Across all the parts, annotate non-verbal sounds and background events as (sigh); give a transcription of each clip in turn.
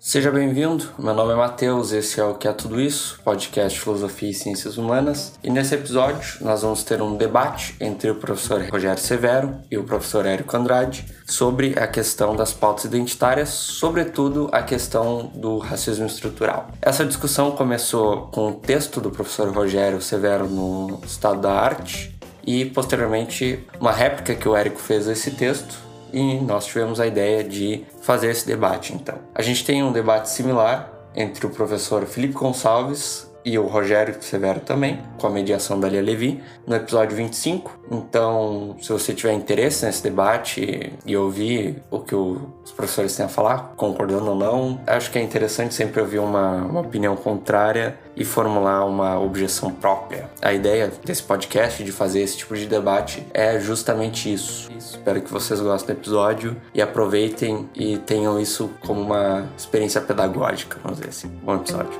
Seja bem-vindo, meu nome é Matheus, esse é o Que é Tudo Isso, podcast Filosofia e Ciências Humanas, e nesse episódio nós vamos ter um debate entre o professor Rogério Severo e o professor Érico Andrade sobre a questão das pautas identitárias, sobretudo a questão do racismo estrutural. Essa discussão começou com o texto do professor Rogério Severo no Estado da Arte e, posteriormente, uma réplica que o Érico fez a esse texto, e nós tivemos a ideia de fazer esse debate então. A gente tem um debate similar entre o professor Felipe Gonçalves e o Rogério Severo também, com a mediação da Lia Levi, no episódio 25. Então, se você tiver interesse nesse debate e ouvir o que os professores têm a falar, concordando ou não, acho que é interessante sempre ouvir uma, uma opinião contrária e formular uma objeção própria. A ideia desse podcast, de fazer esse tipo de debate, é justamente isso. Espero que vocês gostem do episódio e aproveitem e tenham isso como uma experiência pedagógica, vamos dizer assim. Bom episódio.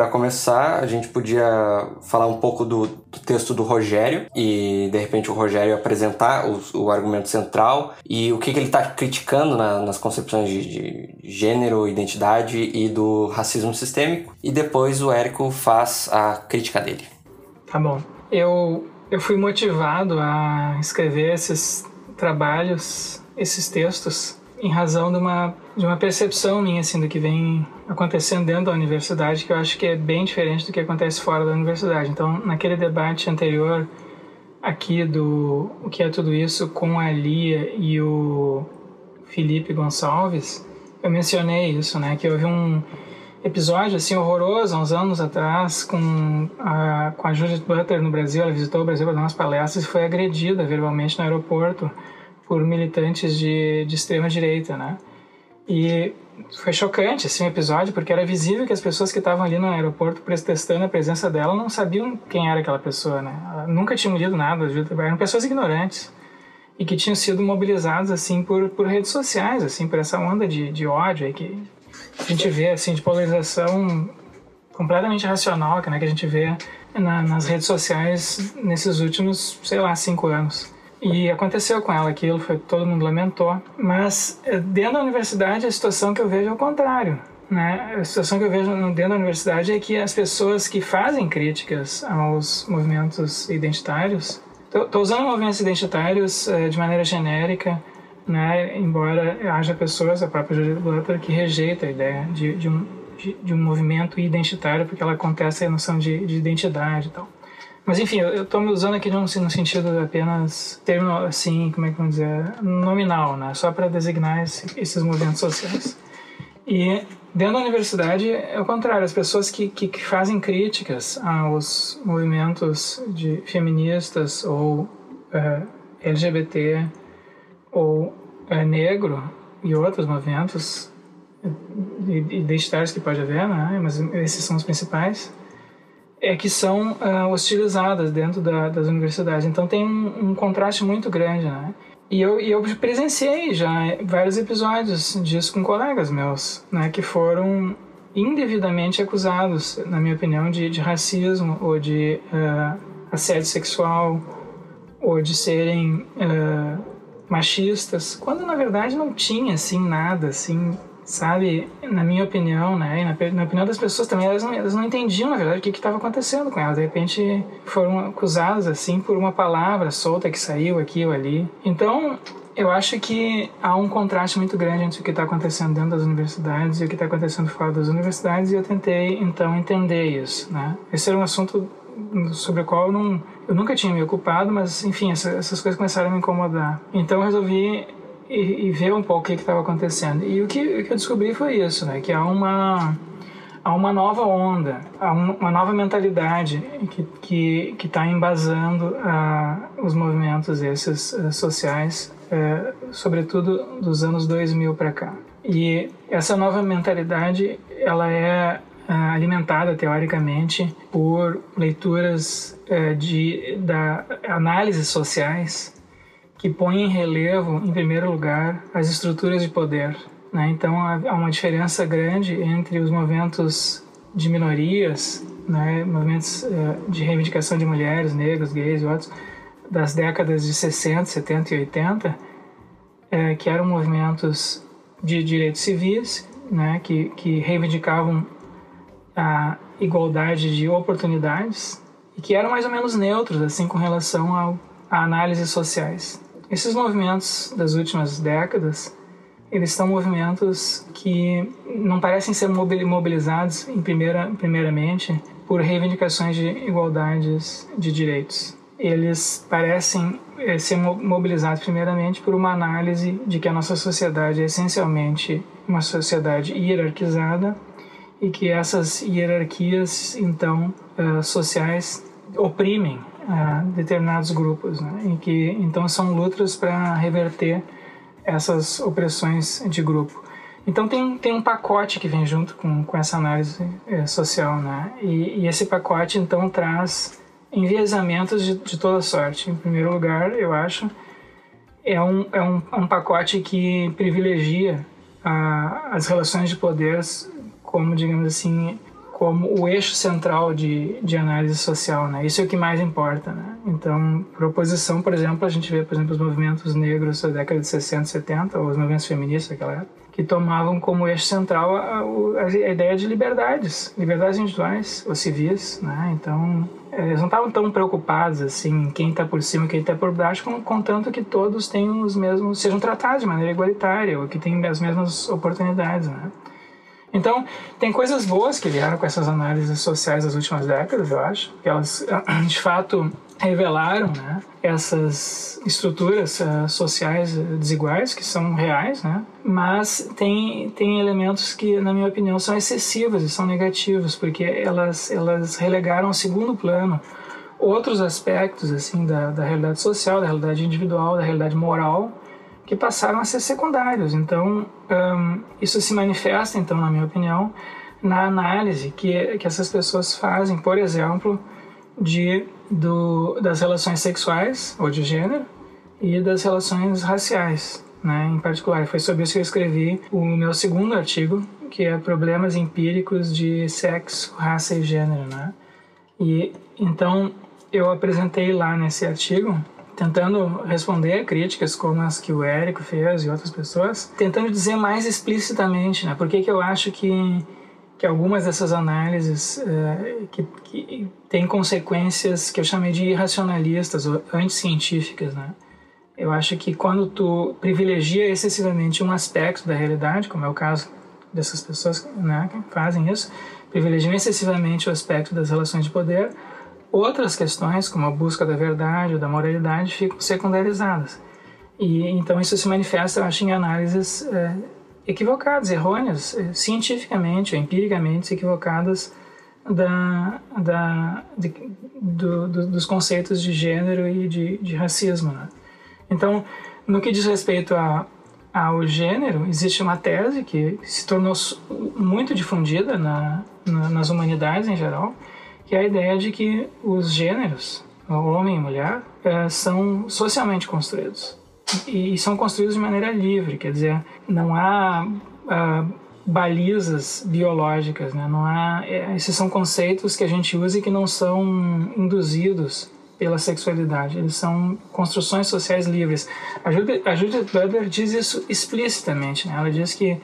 Para começar, a gente podia falar um pouco do, do, texto do Rogério e de repente o Rogério apresentar o, o argumento central e o que, que ele está criticando na, nas concepções de, de, gênero, identidade e do racismo sistêmico e depois o Érico faz a crítica dele. Tá bom. Eu, eu fui motivado a escrever esses trabalhos, esses textos em razão de uma, de uma percepção minha, assim, do que vem acontecendo dentro da universidade, que eu acho que é bem diferente do que acontece fora da universidade. Então, naquele debate anterior aqui do o que é tudo isso com a Lia e o Felipe Gonçalves, eu mencionei isso, né, que houve um episódio assim horroroso há uns anos atrás com a, com a Judith Butler no Brasil, ela visitou o Brasil para dar umas palestras e foi agredida verbalmente no aeroporto por militantes de, de extrema direita, né? E foi chocante assim o episódio porque era visível que as pessoas que estavam ali no aeroporto testando a presença dela não sabiam quem era aquela pessoa, né? Ela nunca tinham lido nada, eram pessoas ignorantes e que tinham sido mobilizadas assim por, por redes sociais, assim por essa onda de, de ódio aí que a gente vê assim de polarização completamente racional, né, que a gente vê na, nas redes sociais nesses últimos, sei lá, cinco anos. E aconteceu com ela aquilo, foi, todo mundo lamentou. Mas eh, dentro da universidade, a situação que eu vejo é o contrário. Né? A situação que eu vejo dentro da universidade é que as pessoas que fazem críticas aos movimentos identitários, estou usando movimentos identitários eh, de maneira genérica, né? embora haja pessoas, a própria Judith Butler, que rejeita a ideia de, de, um, de, de um movimento identitário, porque ela contesta a noção de, de identidade e tal. Mas enfim, eu estou me usando aqui no, no sentido apenas termo assim, como é que vamos dizer, nominal, né? Só para designar esse, esses movimentos sociais. E dentro da universidade é o contrário, as pessoas que, que, que fazem críticas aos movimentos de feministas ou uh, eh, LGBT ou uh, negro e outros movimentos identitários que pode haver, né? Mas esses são os principais é que são uh, hostilizadas dentro da, das universidades. Então tem um, um, contraste muito grande, né? E eu, e eu presenciei já vários episódios disso com colegas meus, né? Que foram indevidamente acusados, na minha opinião, de, de racismo ou de uh, assédio sexual ou de serem uh, machistas, quando na verdade não tinha assim nada assim sabe, na minha opinião, né, e na, na, opinião das pessoas também, elas não, elas não entendiam, na verdade, o que estava acontecendo com elas. De repente foram acusadas, assim, por uma palavra solta que saiu aqui ou ali. Então, eu acho que há um contraste muito grande entre o que está acontecendo dentro das universidades e o que está acontecendo fora das universidades, e eu tentei, então, entender isso, né. Esse era um assunto sobre o qual eu, não, eu nunca tinha me ocupado, mas, enfim, essa, essas coisas começaram a me incomodar. Então, eu resolvi e, e ver um pouco o que estava acontecendo. E o que, o que eu descobri foi isso, né? Que há uma há uma nova onda, há uma nova mentalidade que que que está embasando uh, os movimentos esses uh, sociais, uh, sobretudo dos anos 2000 para cá. E essa nova mentalidade ela é alimentada teoricamente por leituras de da análises sociais que põe em relevo, em primeiro lugar, as estruturas de poder. Né? Então há uma diferença grande entre os movimentos de minorias, né, movimentos uh, de reivindicação de mulheres, negros, gays e outros, das décadas de 60, 70 e 80, é, que eram movimentos de direitos civis, né, que, que reivindicavam a igualdade de oportunidades e que eram mais ou menos neutros assim com relação ao, a análises sociais. Esses movimentos das últimas décadas, eles são movimentos que não parecem ser mobilizados em primeira, primeiramente por reivindicações de igualdades de direitos. Eles parecem eh, ser mobilizados primeiramente por uma análise de que a nossa sociedade é essencialmente uma sociedade hierarquizada e que essas hierarquias então uh, sociais oprimem uh, determinados grupos, né? e que então são lutas para reverter essas opressões de grupo. Então tem, tem um pacote que vem junto com, com essa análise eh, social, né? E, e, esse pacote então traz enviesamentos de, de toda sorte. Em primeiro lugar, eu acho, é um, é um, um pacote que privilegia a, as relações de poderes como, digamos assim, como o eixo central de, de análise social, né? Isso é o que mais importa, né? Então, proposição, por exemplo, a gente vê, por exemplo, os movimentos negros da década de 60, 70, ou os movimentos feministas daquela época, que tomavam como eixo central a, a, a ideia de liberdades, liberdades individuais ou civis, né? Então, eles não estavam tão preocupados assim quem está por cima quem está por baixo, contanto que todos tenham os mesmos, sejam tratados de maneira igualitária ou que tenham as mesmas oportunidades, né? Então, tem coisas boas que vieram com essas análises sociais das últimas décadas, eu acho, que elas (clears throat) de fato revelaram né, essas estruturas uh, sociais desiguais que são reais, né? mas tem, tem elementos que, na minha opinião, são excessivos e são negativos, porque elas, elas relegaram ao segundo plano outros aspectos assim da, da realidade social, da realidade individual, da realidade moral, que passaram a ser secundários. Então, um, isso se manifesta, então, na minha opinião, na análise que, que essas pessoas fazem, por exemplo, de, do, das relações sexuais ou de gênero e das relações raciais, né, em particular. Foi sobre isso que eu escrevi o meu segundo artigo, que é Problemas Empíricos de Sexo, Raça e Gênero. Né? E então eu apresentei lá nesse artigo tentando responder críticas como as que o Érico fez e outras pessoas, tentando dizer mais explicitamente, né? Por que, que eu acho que, que algumas dessas análises uh, que, que têm consequências que eu chamei de irracionalistas ou anticientíficas, né? Eu acho que quando tu privilegia excessivamente um aspecto da realidade, como é o caso dessas pessoas né, que fazem isso, privilegiam excessivamente o aspecto das relações de poder, Outras questões, como a busca da verdade ou da moralidade, ficam secundarizadas. E então isso se manifesta, eu acho, em análises é, equivocadas, errôneas, é, cientificamente ou empiricamente equivocadas da, da, de, do, do, dos conceitos de gênero e de, de racismo. Né? Então, no que diz respeito a, ao gênero, existe uma tese que se tornou muito difundida na, na, nas humanidades em geral, que é a ideia de que os gêneros, homem e mulher, é, são socialmente construídos. E, e, são construídos de maneira livre, quer dizer, não há ah, balizas biológicas, né? não há, é, esses são conceitos que a gente usa e que não são induzidos pela sexualidade, eles são construções sociais livres. A Judith, a Judith Butler diz isso explicitamente, né? ela diz que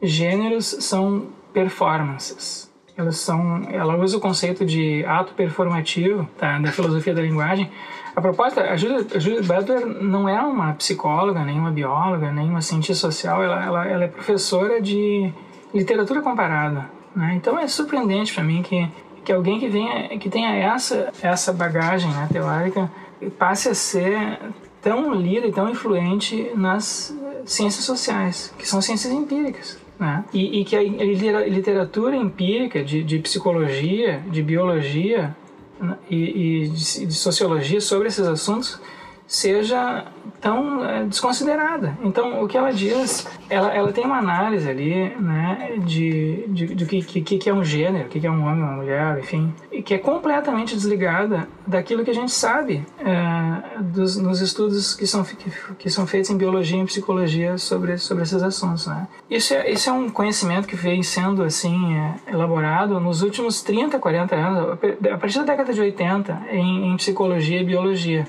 gêneros são performances, elas são, ela usa o conceito de ato performativo tá, da filosofia da linguagem. A proposta, a Judith, Butler não é uma psicóloga, nem uma bióloga, nem uma cientista social, ela, ela, ela é professora de literatura comparada. Né? Então é surpreendente para mim que, que alguém que, venha, que tenha essa, essa bagagem né, teórica passe a ser tão lida e tão influente nas ciências sociais, que são ciências empíricas. Né? E, e, que a literatura empírica de, de psicologia, de biologia né? e, e de, de, sociologia sobre esses assuntos seja tão é, desconsiderada. Então, o que ela diz, ela, ela tem uma análise ali, né, de, de, de que, que, que é um gênero, o que é um homem, uma mulher, enfim, e que é completamente desligada daquilo que a gente sabe é, dos, nos estudos que são, que, que, são feitos em biologia e psicologia sobre, sobre esses assuntos, né. Isso é, isso é um conhecimento que vem sendo, assim, é, elaborado nos últimos 30, 40 anos, a partir da década de 80, em, em psicologia e biologia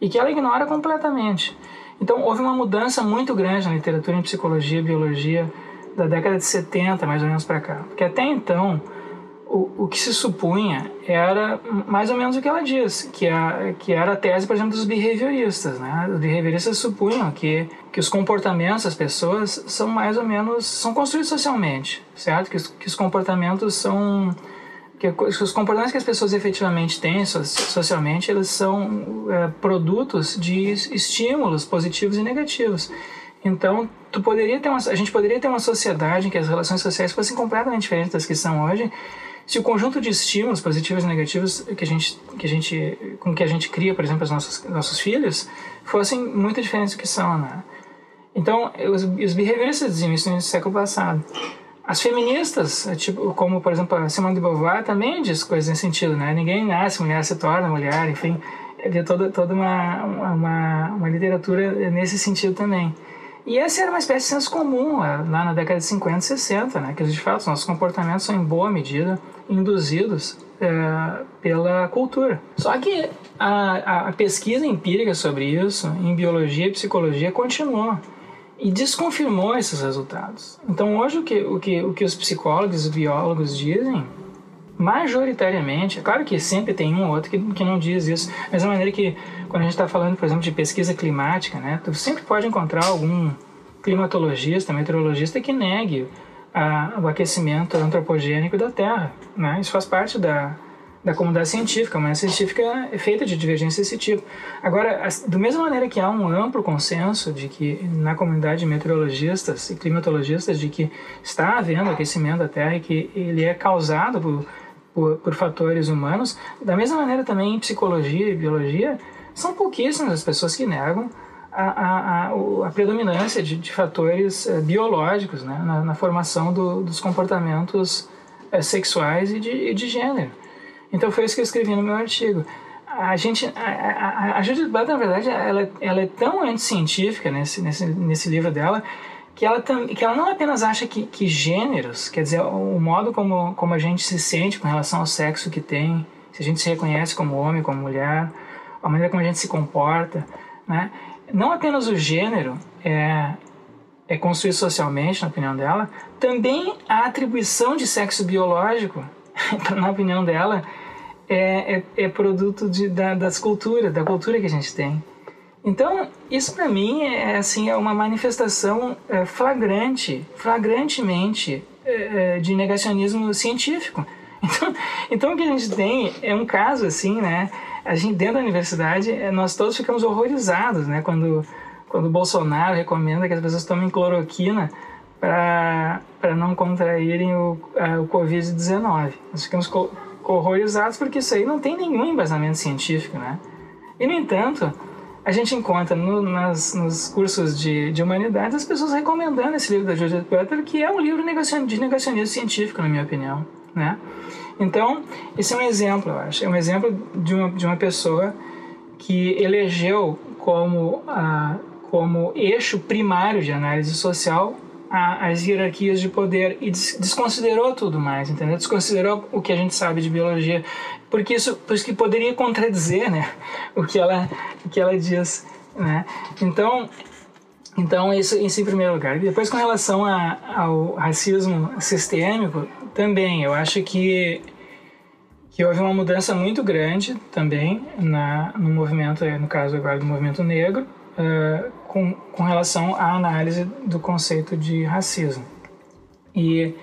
e que ela ignora completamente. Então, houve uma mudança muito grande na literatura em psicologia e biologia da década de 70, mais ou menos para cá. Porque até então, o, o que se supunha era mais ou menos o que ela diz, que, a, que era a tese, por exemplo, dos behavioristas. Né? Os behavioristas supunham que, que os comportamentos das pessoas são mais ou menos, são construídos socialmente, certo? Que, que os comportamentos são que os comportamentos que as pessoas efetivamente têm socialmente, eles são é, produtos de estímulos positivos e negativos. Então, tu poderia ter uma, a gente poderia ter uma sociedade em que as relações sociais fossem completamente diferentes das que são hoje, se o conjunto de estímulos positivos e negativos que a gente, que a gente, com que a gente cria, por exemplo, os nossos, nossos filhos, fossem muito diferentes do que são, né? Então, os, os behavioristas diziam isso no século passado. As feministas, é tipo, como por exemplo a Simone de Beauvoir, também diz coisas nesse sentido, né? Ninguém nasce mulher, se torna mulher, enfim. Havia toda, toda uma, uma, uma literatura nesse sentido também. E essa era uma espécie de senso comum lá na década de 50 e 60, né? que de fato nossos comportamentos são em boa medida induzidos é, pela cultura. Só que a, a pesquisa empírica sobre isso em biologia e psicologia continua e desconfirmou esses resultados. Então hoje o que, o que, o que os psicólogos e biólogos dizem, majoritariamente, é claro que sempre tem um ou outro que, que não diz isso, mas a maneira que, quando a gente está falando, por exemplo, de pesquisa climática, né, tu sempre pode encontrar algum climatologista, meteorologista que negue a, o aquecimento antropogênico da Terra. Né? Isso faz parte da, da comunidade científica, uma científica é feita de divergência desse tipo. Agora, do mesma maneira que há um amplo consenso de que na comunidade de meteorologistas e climatologistas de que está havendo aquecimento da Terra e que ele é causado por, por, por fatores humanos, da mesma maneira também em psicologia e biologia, são pouquíssimas as pessoas que negam a, a, a, a predominância de, de fatores eh, biológicos né, na, na formação do, dos comportamentos eh, sexuais e de, e de gênero. Então foi isso que eu escrevi no meu artigo. A gente, a, a, a Judith Butler, na verdade, ela, ela é tão anticientífica nesse, nesse, nesse livro dela que ela, que ela não apenas acha que, que gêneros, quer dizer, o modo como, como a gente se sente com relação ao sexo que tem, se a gente se reconhece como homem, como mulher, a maneira como a gente se comporta, né? Não apenas o gênero é, é construído socialmente, na opinião dela, também a atribuição de sexo biológico (laughs) na opinião dela, é, é, é produto de, da, das culturas, da cultura que a gente tem. Então, isso para mim é, assim, é uma manifestação é, flagrante, flagrantemente é, é, de negacionismo científico. (laughs) Então, então, o que a gente tem é um caso assim, né? A gente, dentro da universidade, é, nós todos ficamos horrorizados, né? Quando, quando o Bolsonaro recomenda que as pessoas tomem cloroquina para não contraírem o, o Covid-19. Nós ficamos horrorizados porque isso aí não tem nenhum embasamento científico, né? E, no entanto, a gente encontra no, nas, nos cursos de, de humanidades as pessoas recomendando esse livro da Judith Butler, que é um livro de negacionismo científico, na minha opinião, né? Então, esse é um exemplo, eu acho. É um exemplo de uma, de uma pessoa que elegeu como, a, como eixo primário de análise social a, as hierarquias de poder e des, desconsiderou tudo mais, entendeu? Desconsiderou o que a gente sabe de biologia, porque isso, por isso que poderia contradizer, né, o que ela, o que ela diz, né? Então, então isso, isso em primeiro lugar. Depois, com relação a, ao racismo sistêmico, também eu acho que que houve uma mudança muito grande também na, no movimento, no caso agora do movimento negro, uh, com, com relação à análise do conceito de racismo. E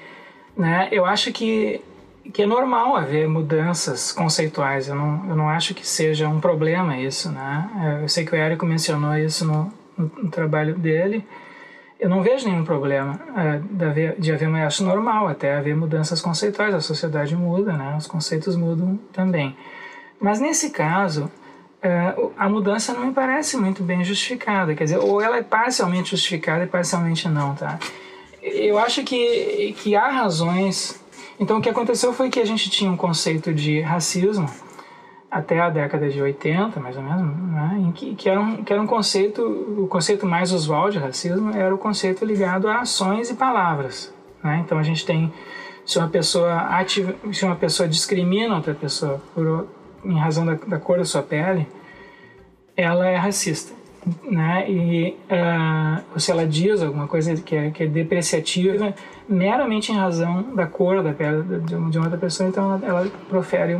né, eu acho que, que é normal haver mudanças conceituais, eu não, eu não acho que seja um problema isso. Né? Eu sei que o Érico mencionou isso no, no, no trabalho dele, eu não vejo nenhum problema de, haver, de haver, eu acho normal até haver mudanças conceituais, a sociedade muda, né? os conceitos mudam também. Mas nesse caso, uh, a mudança não me parece muito bem justificada. Quer dizer, ou ela é parcialmente justificada e parcialmente não, tá? Eu acho que, que há razões. Então, o que aconteceu foi que a gente tinha um conceito de racismo até a década de 80, mais ou menos, né? que, que, era um, que era um conceito, o conceito mais usual de racismo era o conceito ligado a ações e palavras. Né? Então, a gente tem se uma pessoa ativa, se uma pessoa discrimina outra pessoa por, em razão da, da cor da sua pele, ela é racista. Né? E uh, se ela diz alguma coisa que é, que é depreciativa, meramente em razão da cor da pele de, de outra pessoa, então ela, ela profere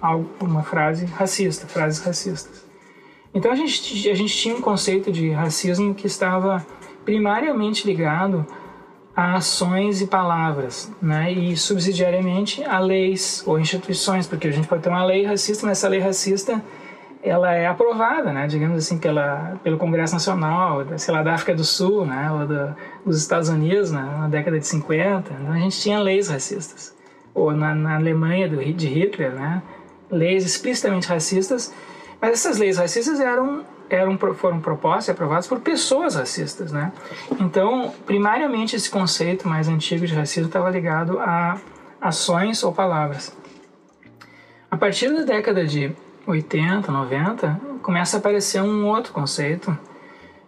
algo, uma frase racista, frases racistas. Então a gente, a gente tinha um conceito de racismo que estava primariamente ligado a ações e palavras, né? E subsidiariamente a leis ou instituições, porque a gente pode ter uma lei racista, mas essa lei racista ela é aprovada, né? Digamos assim pela pelo Congresso Nacional, sei lá da África do Sul, né? Ou da, dos Estados Unidos, né? na década de 50, então a gente tinha leis racistas. Ou na, na Alemanha do de Hitler, né? Leis explicitamente racistas, mas essas leis racistas eram eram, foram propostas e aprovadas por pessoas racistas, né? Então, primariamente, esse conceito mais antigo de racismo estava ligado a ações ou palavras. A partir da década de 80, 90, começa a aparecer um outro conceito,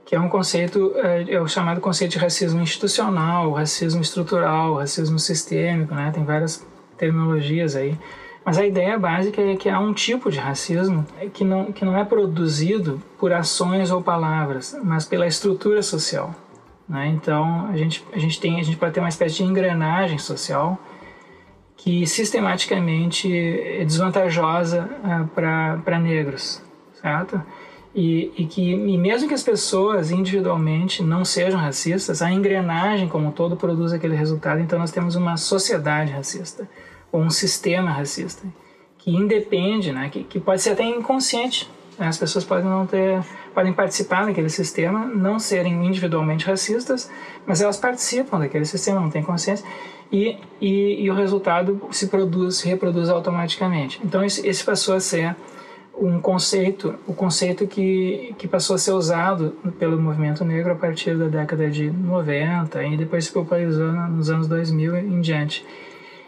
que é um conceito, é, é o chamado conceito de racismo institucional, racismo estrutural, racismo sistêmico, né? Tem várias terminologias aí. Mas a ideia básica é que há um tipo de racismo que não, que não é produzido por ações ou palavras, mas pela estrutura social. Né? Então, a gente, a, gente tem, a gente pode ter uma espécie de engrenagem social que sistematicamente é desvantajosa uh, para negros, certo? E, e que e mesmo que as pessoas individualmente não sejam racistas, a engrenagem como um todo produz aquele resultado. Então, nós temos uma sociedade racista ou um sistema racista que independe, né, que, que pode ser até inconsciente. Né? As pessoas podem não ter, podem participar daquele sistema, não serem individualmente racistas, mas elas participam daquele sistema, não têm consciência e, e, e o resultado se produz, se reproduz automaticamente. Então esse, esse passou a ser um conceito, o conceito que, que passou a ser usado pelo movimento negro a partir da década de 90 e depois se popularizou nos anos 2000 em diante.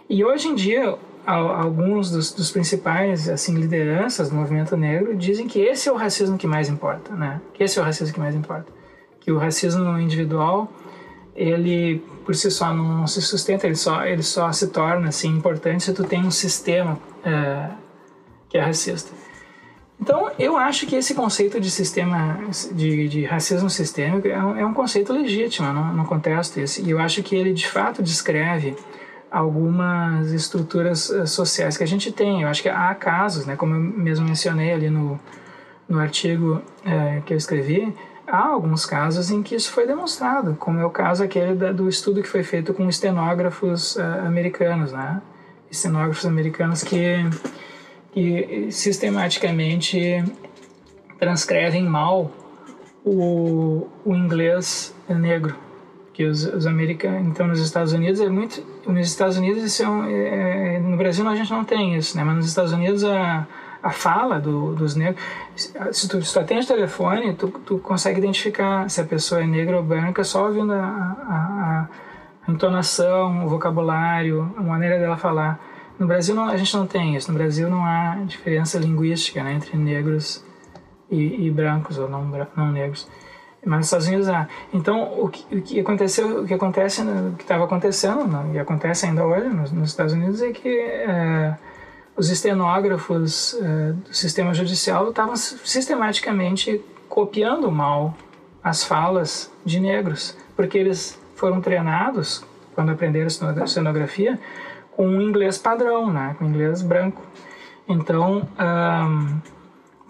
E hoje em dia, alguns dos, dos, principais assim lideranças do movimento negro dizem que esse é o racismo que mais importa, né? Que esse é o racismo que mais importa, que o racismo individual ele por si só não se sustenta, ele só ele só se torna assim importante se tu tem um sistema é, que é racista. Então, eu acho que esse conceito de sistema de, de racismo sistêmico é um, é um conceito legítimo, não, não contesto isso. E eu acho que ele de fato descreve algumas estruturas eh, sociais que a gente tem. Eu acho que há casos, né, como eu mesmo mencionei ali no, no artigo é, que eu escrevi, há alguns casos em que isso foi demonstrado, como é o caso aquele da, do estudo que foi feito com estenógrafos uh, americanos, né? Estenógrafos americanos que, que sistematicamente transcrevem mal o, o inglês negro que os, os americanos então nos Estados Unidos é muito nos Estados Unidos isso é, um, é, no Brasil a gente não tem isso né? Mas nos Estados Unidos a, a fala do, dos negros se tu, se tu atende telefone tu, tu consegue identificar se a pessoa é negra ou branca só ouvindo a, a, a entonação o vocabulário a maneira dela falar. No Brasil não, a gente não tem isso. No Brasil não há diferença linguística né, entre negros e, e brancos ou não, não negros mas nos Estados Unidos há. Então, o que, o que aconteceu, o que acontece, o que estava acontecendo não, e acontece ainda hoje nos, nos Estados Unidos é que é, os estenógrafos é, do sistema judicial estavam sistematicamente copiando mal as falas de negros, porque eles foram treinados quando aprenderam estenografia com um inglês padrão, né, com inglês branco. Então, um,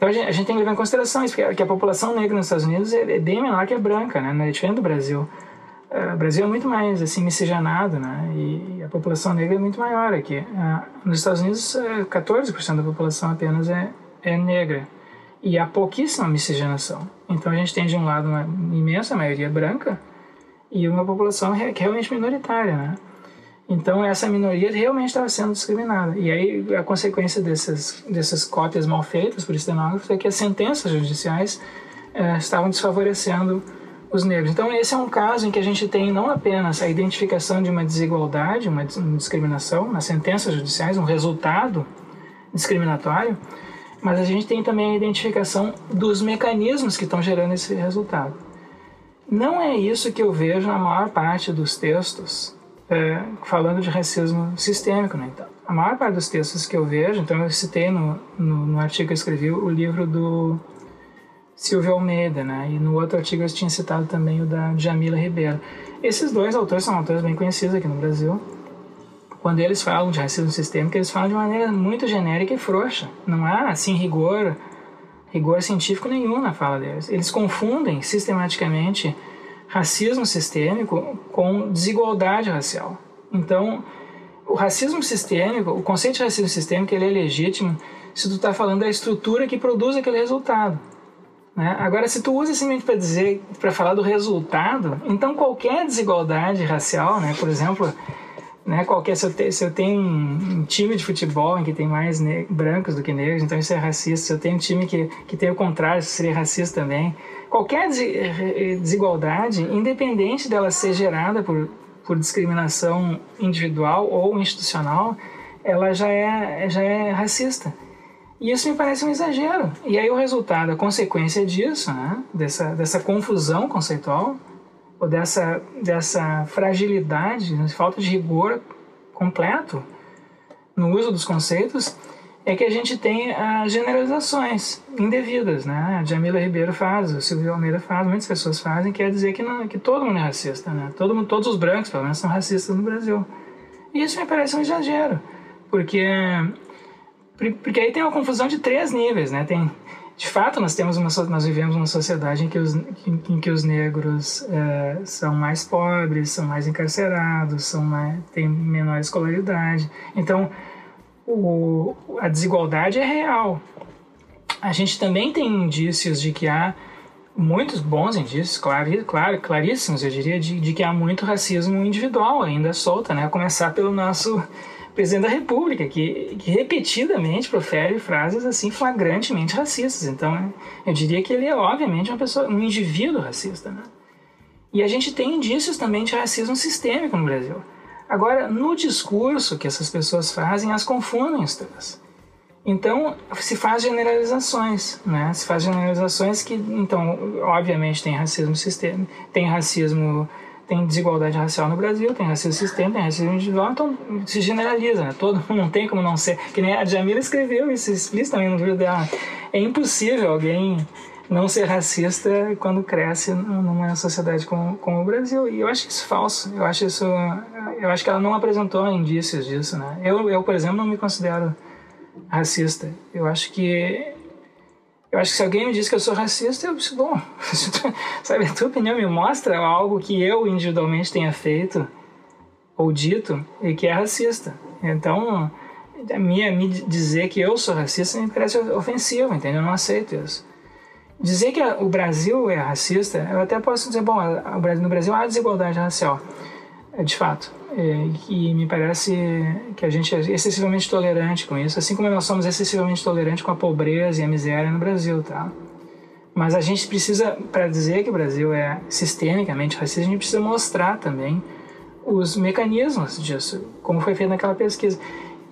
então a gente, a gente, tem que levar em consideração isso, porque a, população negra nos Estados Unidos é, é bem menor que a branca, né? É diferente do Brasil. Uh, o Brasil é muito mais assim miscigenado, né? E, a população negra é muito maior aqui. Uh, nos Estados Unidos, uh, é, 14% da população apenas é, é negra. E há pouquíssima miscigenação. Então a gente tem de um lado uma imensa maioria branca e uma população realmente minoritária, né? Então essa minoria realmente estava sendo discriminada. E aí a consequência dessas, dessas cópias mal feitas por estenógrafos é que as sentenças judiciais eh, estavam desfavorecendo os negros. Então esse é um caso em que a gente tem não apenas a identificação de uma desigualdade, uma discriminação nas sentenças judiciais, um resultado discriminatório, mas a gente tem também a identificação dos mecanismos que estão gerando esse resultado. Não é isso que eu vejo na maior parte dos textos é, falando de racismo sistêmico, né? Então, a maior parte dos textos que eu vejo, então eu citei no, no, no artigo que eu escrevi o livro do Silvio Almeida, né? E no outro artigo eu tinha citado também o da Jamila Ribeiro. Esses dois autores são autores bem conhecidos aqui no Brasil. Quando eles falam de racismo sistêmico, eles falam de maneira muito genérica e frouxa. Não há, assim, rigor, rigor científico nenhum na fala deles. Eles confundem sistematicamente racismo sistêmico com desigualdade racial. Então, o racismo sistêmico, o conceito de racismo sistêmico, ele é legítimo se tu está falando da estrutura que produz aquele resultado. Né? Agora, se tu usa simplesmente para dizer, para falar do resultado, então qualquer desigualdade racial, né, por exemplo, né, qualquer se eu, te, se eu tenho um time de futebol em que tem mais brancos do que negros, então isso é racista. Se eu tenho um time que, que tem o contrário, isso seria racista também qualquer desigualdade, independente dela ser gerada por, por discriminação individual ou institucional, ela já é, já é racista. E isso me parece um exagero. E aí o resultado, a consequência disso, né, dessa, dessa confusão conceitual, ou dessa, dessa fragilidade, né, falta de rigor completo no uso dos conceitos, é que a gente tem as generalizações indevidas, né? A Jamila Ribeiro faz, o Silvio Almeida faz, muitas pessoas fazem, quer dizer que, não, que todo mundo é racista, né? Todo mundo, todos os brancos, pelo menos, são racistas no Brasil. E isso me parece um exagero, porque, porque aí tem uma confusão de três níveis, né? Tem, de fato, nós, temos uma, nós vivemos uma sociedade em que os, em, em que os negros é, são mais pobres, são mais encarcerados, são mais, têm menor escolaridade. Então, o, a desigualdade é real. A gente também tem indícios de que há muitos bons indícios, claro, claro claríssimos, eu diria, de, de, que há muito racismo individual ainda solta, né? A começar pelo nosso presidente da República, que, que repetidamente profere frases assim flagrantemente racistas. Então, eu diria que ele é obviamente uma pessoa, um indivíduo racista, né? E a gente tem indícios também de racismo sistêmico no Brasil. Agora, no discurso que essas pessoas fazem, as confundem os três. Então, se faz generalizações, né? Se faz generalizações que, então, obviamente tem racismo sistêmico, tem racismo, tem desigualdade racial no Brasil, tem racismo sistêmico, tem racismo individual, então se generaliza, né? Todo (laughs) mundo não tem como não ser. Que nem a Jamila escreveu isso explicitamente no livro dela. É impossível alguém não ser racista quando cresce numa sociedade como, como o Brasil. E eu acho isso falso. Eu acho isso, eu acho que ela não apresentou indícios disso, né? Eu, eu por exemplo, não me considero racista. Eu acho que eu acho que se alguém me diz que eu sou racista, eu disse, bom, (laughs) sabe, a tua opinião me mostra algo que eu individualmente tenha feito ou dito e que é racista. Então, a minha me dizer que eu sou racista me parece ofensivo, entendeu? Eu não aceito isso. Dizer que o Brasil é racista, eu até posso dizer, bom, no Brasil há desigualdade racial, é, de fato. É, e me parece que a gente é excessivamente tolerante com isso, assim como nós somos excessivamente tolerantes com a pobreza e a miséria no Brasil, tá? Mas a gente precisa, para dizer que o Brasil é sistemicamente racista, a gente precisa mostrar também os mecanismos disso, como foi feito naquela pesquisa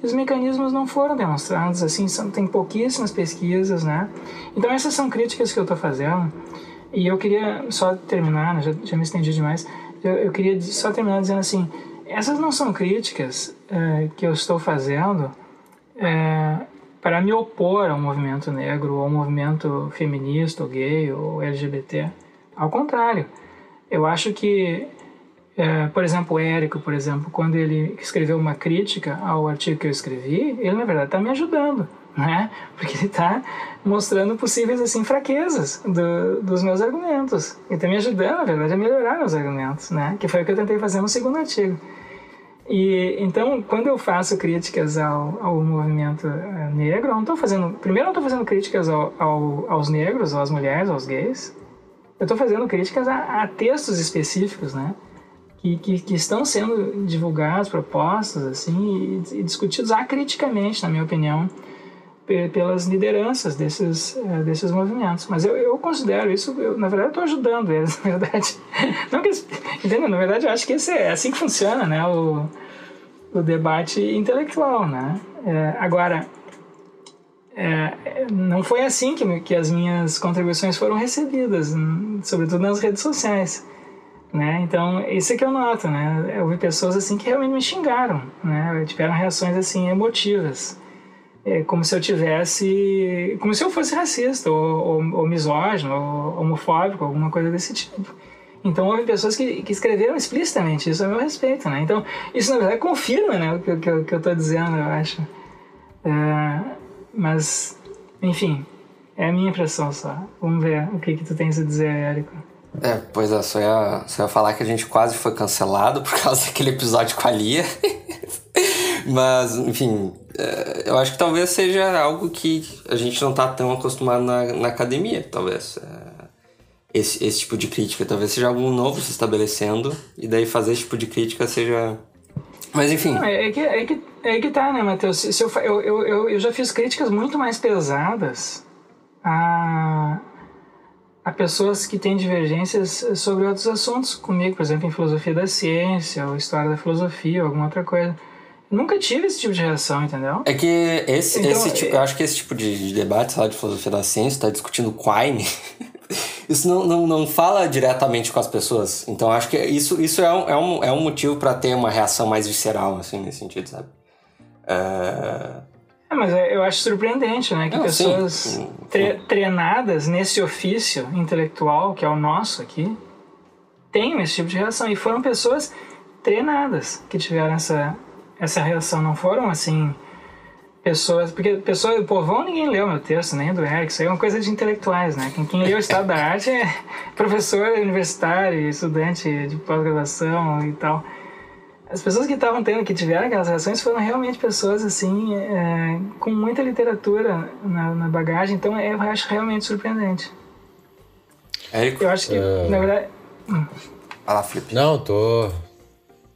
os mecanismos não foram demonstrados, assim, são, tem pouquíssimas pesquisas, né? Então essas são críticas que eu estou fazendo e eu queria só terminar, né? já, já me estendi demais, eu, eu, queria só terminar dizendo assim, essas não são críticas é, que eu estou fazendo é, para me opor ao movimento negro, ou ao movimento feminista, ou gay, ou LGBT. Ao contrário, eu acho que é, por exemplo, o Érico, por exemplo, quando ele escreveu uma crítica ao artigo que eu escrevi, ele na verdade está me ajudando, né? Porque ele está mostrando possíveis assim fraquezas do, dos meus argumentos. Ele está me ajudando, na verdade, a melhorar meus argumentos, né? Que foi o que eu tentei fazer no segundo artigo. E então, quando eu faço críticas ao, ao movimento é, negro, eu não estou fazendo. Primeiro, eu não estou fazendo críticas ao, ao, aos negros, às mulheres, aos gays. Eu estou fazendo críticas a, a textos específicos, né? Que, que, que, estão sendo divulgados, propostas, assim, e, e discutidos acriticamente, na minha opinião, pelas lideranças desses, uh, desses movimentos. Mas eu, eu considero isso, eu, na verdade, estou ajudando eles, (laughs) na verdade. Não que, entendeu? Na verdade, eu acho que esse é assim que funciona, né? O, o debate intelectual, né? É, agora, é, não foi assim que, que as minhas contribuições foram recebidas, sobretudo nas redes sociais. Né? Então, isso é que eu noto, né? Eu vi pessoas assim que realmente me xingaram, né? Tiveram reações assim emotivas. É como se eu tivesse, como se eu fosse racista ou, ou, ou misógino ou homofóbico, alguma coisa desse tipo. Então houve pessoas que, que escreveram explicitamente isso a meu respeito, né? Então isso na verdade confirma, né, o que, que, que eu estou dizendo, eu acho. É, mas, enfim, é a minha impressão só. Vamos ver o que que tu tens a dizer, Érico. É, pois é, só ia, só ia falar que a gente quase foi cancelado por causa daquele episódio com a Lia. (laughs) Mas, enfim, é, eu acho que talvez seja algo que a gente não tá tão acostumado na, na academia, talvez. É, esse, esse tipo de crítica, talvez seja algo novo se estabelecendo, e daí fazer esse tipo de crítica seja. Mas enfim. Não, é, que, é, que, é que tá, né, Matheus? Se eu, eu, eu, eu já fiz críticas muito mais pesadas a há pessoas que têm divergências sobre outros assuntos comigo, por exemplo, em filosofia da ciência, ou história da filosofia, ou alguma outra coisa. nunca tive esse tipo de reação, entendeu? É que esse, então, esse tipo, é... eu acho que esse tipo de, de debate, lá de filosofia da ciência, está discutindo Quine, (laughs) isso não, não, não fala diretamente com as pessoas. Então acho que isso, isso é, um, é, um, é um motivo para ter uma reação mais visceral, assim, nesse sentido, sabe? Uh... É, mas eu acho surpreendente, né? Que Não, pessoas sim, tre treinadas nesse ofício intelectual, que é o nosso aqui, tenham esse tipo de reação. E foram pessoas treinadas que tiveram essa, essa reação. Não foram, assim, pessoas... Porque pessoas do povão, ninguém leu meu texto, nem do Eric. Isso aí é uma coisa de intelectuais, né? Quem, quem leu o Estado da Arte é (laughs) professor universitário, estudante de pós-graduação e tal as pessoas que estavam tendo, que tiveram aquelas reações foram realmente pessoas assim é, com muita literatura na, na, bagagem, então eu acho realmente surpreendente. Érico, eu acho que, uh... na verdade. Hum. Fala, Felipe. Não, tô.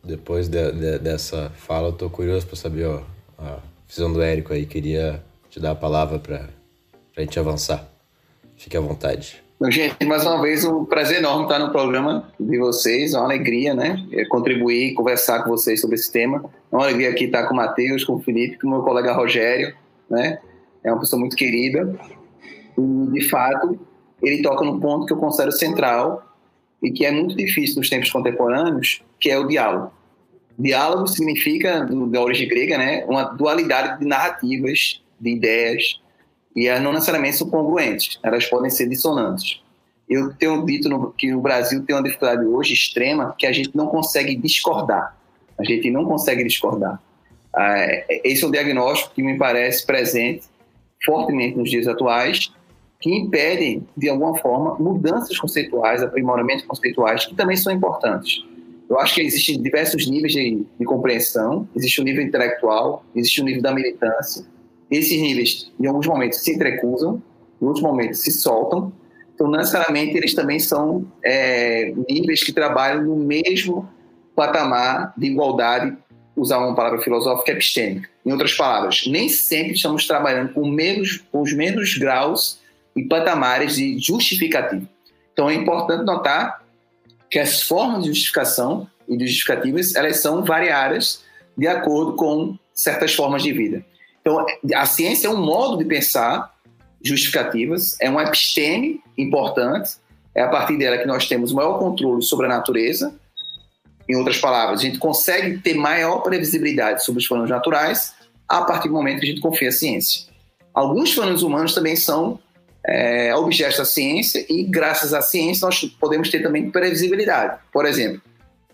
Depois de, de, dessa fala, eu tô curioso para saber ó, a visão do Érico aí. Queria te dar a palavra para a gente avançar. Fique à vontade. Gente, mais uma vez, um prazer enorme estar no programa de vocês, uma alegria, né? É, contribuir, conversar com vocês sobre esse tema. É uma alegria aqui estar com o Matheus, com o Felipe, com o meu colega Rogério, né? É uma pessoa muito querida. E, de fato, ele toca no ponto que eu considero central e que é muito difícil nos tempos contemporâneos, que é o diálogo. Diálogo significa, da origem grega, né? Uma dualidade de narrativas, de ideias, e elas não necessariamente são congruentes, elas podem ser dissonantes. Eu tenho dito no, que o Brasil tem uma dificuldade hoje extrema que a gente não consegue discordar. A gente não consegue discordar. Ah, esse é um diagnóstico que me parece presente fortemente nos dias atuais, que impedem, de alguma forma, mudanças conceituais, aprimoramentos conceituais, que também são importantes. Eu acho que existem diversos níveis de, de compreensão, existe o nível intelectual, existe o nível da militância, esses níveis, em alguns momentos, se entrecruzam, em outros momentos, se soltam. Então, necessariamente, eles também são é, níveis que trabalham no mesmo patamar de igualdade, usar uma palavra filosófica epistêmica. Em outras palavras, nem sempre estamos trabalhando com, menos, com os mesmos graus e patamares de justificativo. Então, é importante notar que as formas de justificação e de justificativas, elas são variadas de acordo com certas formas de vida. Então, a ciência é um modo de pensar justificativas, é uma episteme importante, é a partir dela que nós temos maior controle sobre a natureza. Em outras palavras, a gente consegue ter maior previsibilidade sobre os fenômenos naturais a partir do momento que a gente confia na ciência. Alguns fenômenos humanos também são é, objetos da ciência e, graças à ciência, nós podemos ter também previsibilidade. Por exemplo,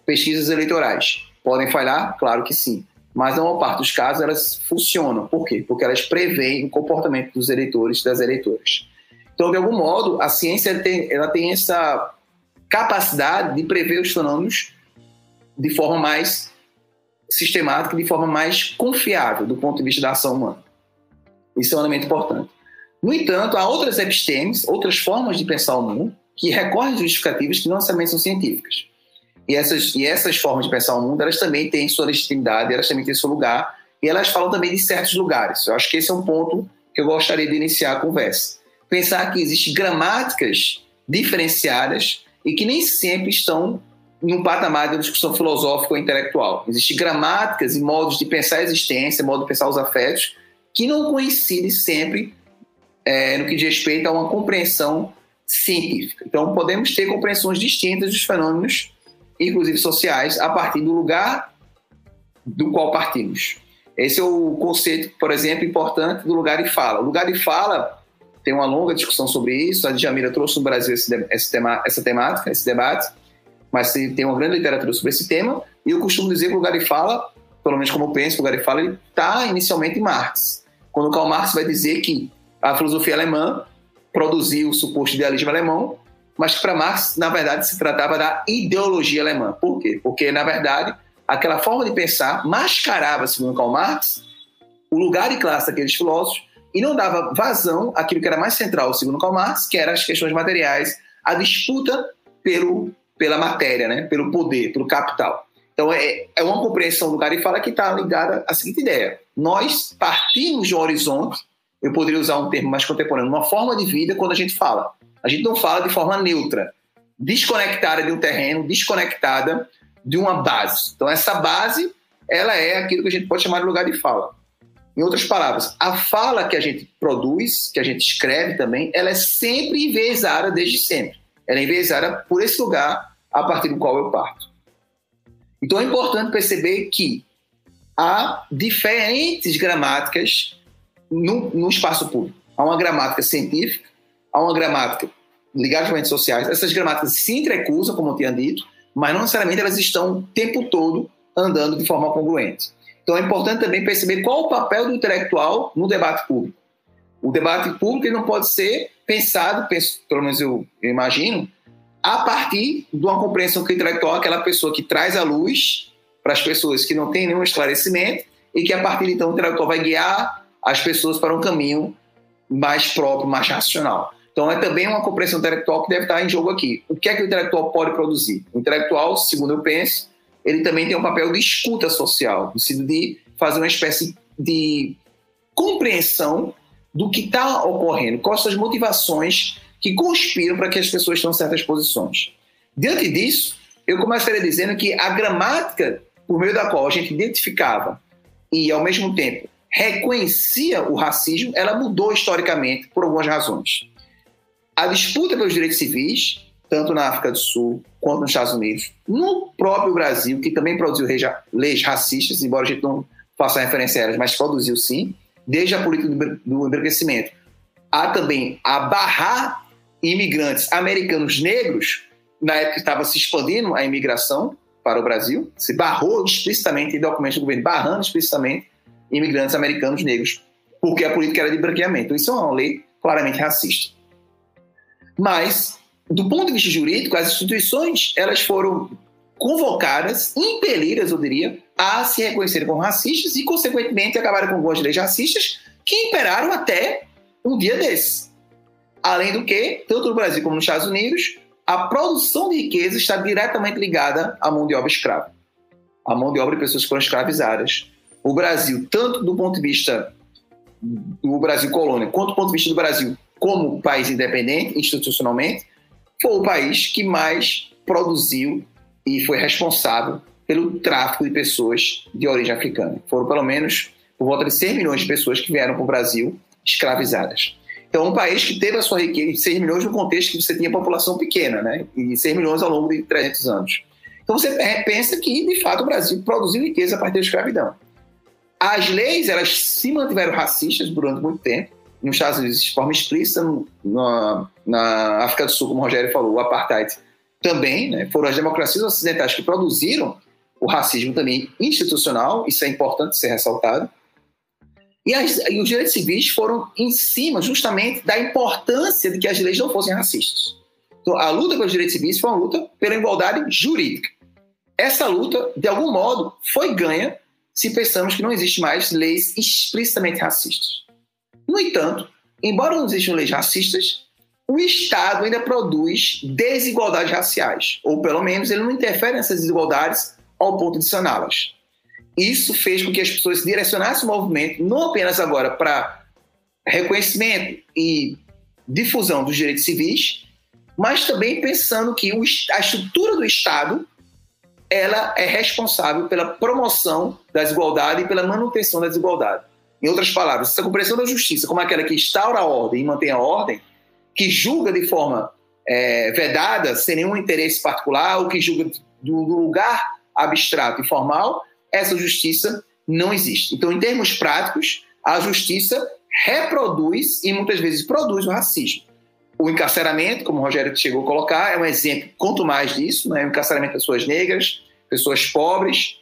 pesquisas eleitorais. Podem falhar? Claro que sim mas na maior parte dos casos elas funcionam. Por quê? Porque elas preveem o comportamento dos eleitores e das eleitoras. Então, de algum modo, a ciência tem, ela tem essa capacidade de prever os fenômenos de forma mais sistemática, de forma mais confiável do ponto de vista da ação humana. Isso é um elemento importante. No entanto, há outras epistemes, outras formas de pensar o mundo, que recorrem justificativas que não necessariamente são científicas. E essas, e essas formas de pensar o mundo, elas também têm sua legitimidade, elas também têm seu lugar, e elas falam também de certos lugares. Eu acho que esse é um ponto que eu gostaria de iniciar a conversa. Pensar que existem gramáticas diferenciadas e que nem sempre estão num patamar de discussão filosófica ou intelectual. Existem gramáticas e modos de pensar a existência, modo de pensar os afetos, que não coincidem sempre é, no que diz respeito a uma compreensão científica. Então, podemos ter compreensões distintas dos fenômenos, inclusive sociais, a partir do lugar do qual partimos. Esse é o conceito, por exemplo, importante do lugar de fala. O lugar de fala tem uma longa discussão sobre isso. A Djamila trouxe no Brasil esse, esse tema, essa temática, esse debate, mas tem uma grande literatura sobre esse tema. E eu costumo dizer que o lugar de fala, pelo menos como eu penso, o lugar de fala, está inicialmente em Marx. Quando Karl Marx vai dizer que a filosofia alemã produziu o suposto idealismo alemão, mas para Marx, na verdade, se tratava da ideologia alemã. Por quê? Porque, na verdade, aquela forma de pensar mascarava, segundo Karl Marx, o lugar de classe daqueles filósofos e não dava vazão àquilo que era mais central, segundo Karl Marx, que eram as questões materiais, a disputa pelo, pela matéria, né? pelo poder, pelo capital. Então, é, é uma compreensão do lugar e fala que está ligada à seguinte ideia. Nós partimos de um horizonte eu poderia usar um termo mais contemporâneo, uma forma de vida quando a gente fala. A gente não fala de forma neutra, desconectada de um terreno, desconectada de uma base. Então, essa base, ela é aquilo que a gente pode chamar de lugar de fala. Em outras palavras, a fala que a gente produz, que a gente escreve também, ela é sempre enviesada desde sempre. Ela é enviesada por esse lugar a partir do qual eu parto. Então é importante perceber que há diferentes gramáticas no, no espaço público. Há uma gramática científica, há uma gramática ligada às redes sociais. Essas gramáticas se entrecruzam, como eu tinha dito, mas não necessariamente elas estão o tempo todo andando de forma congruente. Então é importante também perceber qual o papel do intelectual no debate público. O debate público não pode ser pensado, penso, pelo menos eu, eu, imagino, a partir de uma compreensão que o intelectual é aquela pessoa que traz a luz para as pessoas que não têm nenhum esclarecimento e que a partir de então o intelectual vai guiar as pessoas para um caminho mais próprio, mais racional. Então é também uma compreensão intelectual que deve estar em jogo aqui. O que é que o intelectual pode produzir? O intelectual, segundo eu penso, ele também tem um papel de escuta social, no sentido de fazer uma espécie de compreensão do que está ocorrendo, quais são as motivações que conspiram para que as pessoas tenham certas posições. Diante disso, eu começaria dizendo que a gramática por meio da qual a gente identificava e, ao mesmo tempo, reconhecia o racismo, ela mudou historicamente por algumas razões. A disputa pelos direitos civis, tanto na África do Sul quanto nos Estados Unidos, no próprio Brasil, que também produziu leis racistas, embora a gente não faça referência a elas, mas produziu sim, desde a política do embranquecimento. Há também a barrar imigrantes americanos negros, na época que estava se expandindo a imigração para o Brasil, se barrou explicitamente em documentos do governo, barrando explicitamente imigrantes americanos negros, porque a política era de branqueamento. Isso é uma lei claramente racista. Mas, do ponto de vista jurídico, as instituições elas foram convocadas, impelidas, eu diria, a se reconhecerem como racistas e, consequentemente, acabaram com algumas leis racistas que imperaram até um dia desse. Além do que, tanto no Brasil como nos Estados Unidos, a produção de riqueza está diretamente ligada à mão de obra escrava. A mão de obra de pessoas que foram escravizadas o Brasil, tanto do ponto de vista do Brasil colônia, quanto do ponto de vista do Brasil como país independente, institucionalmente, foi o país que mais produziu e foi responsável pelo tráfico de pessoas de origem africana. Foram pelo menos por volta de 6 milhões de pessoas que vieram para o Brasil escravizadas. Então, um país que teve a sua riqueza, 6 milhões no contexto que você tinha população pequena, né? E 6 milhões ao longo de 300 anos. Então, você pensa que, de fato, o Brasil produziu riqueza a partir da escravidão. As leis, elas se mantiveram racistas durante muito tempo, nos Estados Unidos de forma explícita, na, na África do Sul, como o Rogério falou, o apartheid também, né? foram as democracias ocidentais que produziram o racismo também institucional, isso é importante ser ressaltado. E, as, e, os direitos civis foram em cima justamente da importância de que as leis não fossem racistas. Então, a luta pelos direitos civis foi uma luta pela igualdade jurídica. Essa luta, de algum modo, foi ganha se pensamos que não existe mais leis explicitamente racistas. No entanto, embora não existam leis racistas, o Estado ainda produz desigualdades raciais, ou pelo menos ele não interfere nessas desigualdades ao ponto de saná-las. Isso fez com que as pessoas se direcionassem o movimento, não apenas agora para reconhecimento e difusão dos direitos civis, mas também pensando que a estrutura do Estado ela é responsável pela promoção da desigualdade e pela manutenção da desigualdade. Em outras palavras, essa compreensão da justiça como aquela que instaura a ordem e mantém a ordem, que julga de forma é, vedada, sem nenhum interesse particular, ou que julga do, lugar abstrato e formal, essa justiça não existe. Então, em termos práticos, a justiça reproduz e muitas vezes produz o racismo. O encarceramento, como o Rogério chegou a colocar, é um exemplo, quanto mais disso, né? o encarceramento de pessoas negras, pessoas pobres.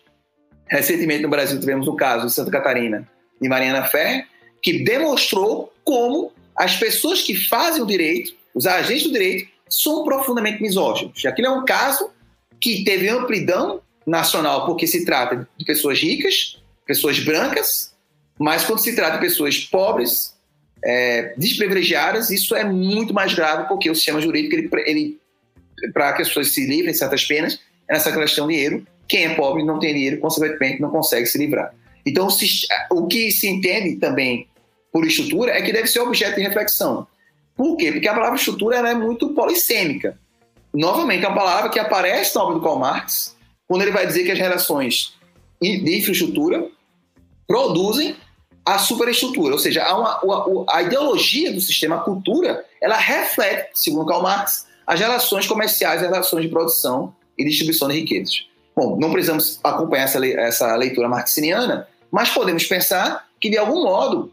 Recentemente no Brasil tivemos o caso de Santa Catarina de Mariana Ferrer, que demonstrou como as pessoas que fazem o direito, os agentes do direito, são profundamente misóginos. Aquilo é um caso que teve amplidão nacional porque se trata de pessoas ricas, pessoas brancas, mas quando se trata de pessoas pobres, é, desprivilegiadas, isso é muito mais grave porque o sistema jurídico, ele, ele para que as pessoas se livrem de certas penas, é nessa questão de dinheiro. Quem é pobre não tem dinheiro, consequentemente não consegue se livrar. Então, o que se entende também por estrutura é que deve ser objeto de reflexão. Por quê? Porque a palavra estrutura é muito polissêmica. Novamente, é uma palavra que aparece na obra do Karl Marx, quando ele vai dizer que as relações de infraestrutura produzem a superestrutura, ou seja, a, uma, a, a ideologia do sistema, a cultura, ela reflete, segundo Karl Marx, as relações comerciais, as relações de produção e distribuição de riquezas. Bom, não precisamos acompanhar essa, essa leitura marxiniana, mas podemos pensar que, de algum modo,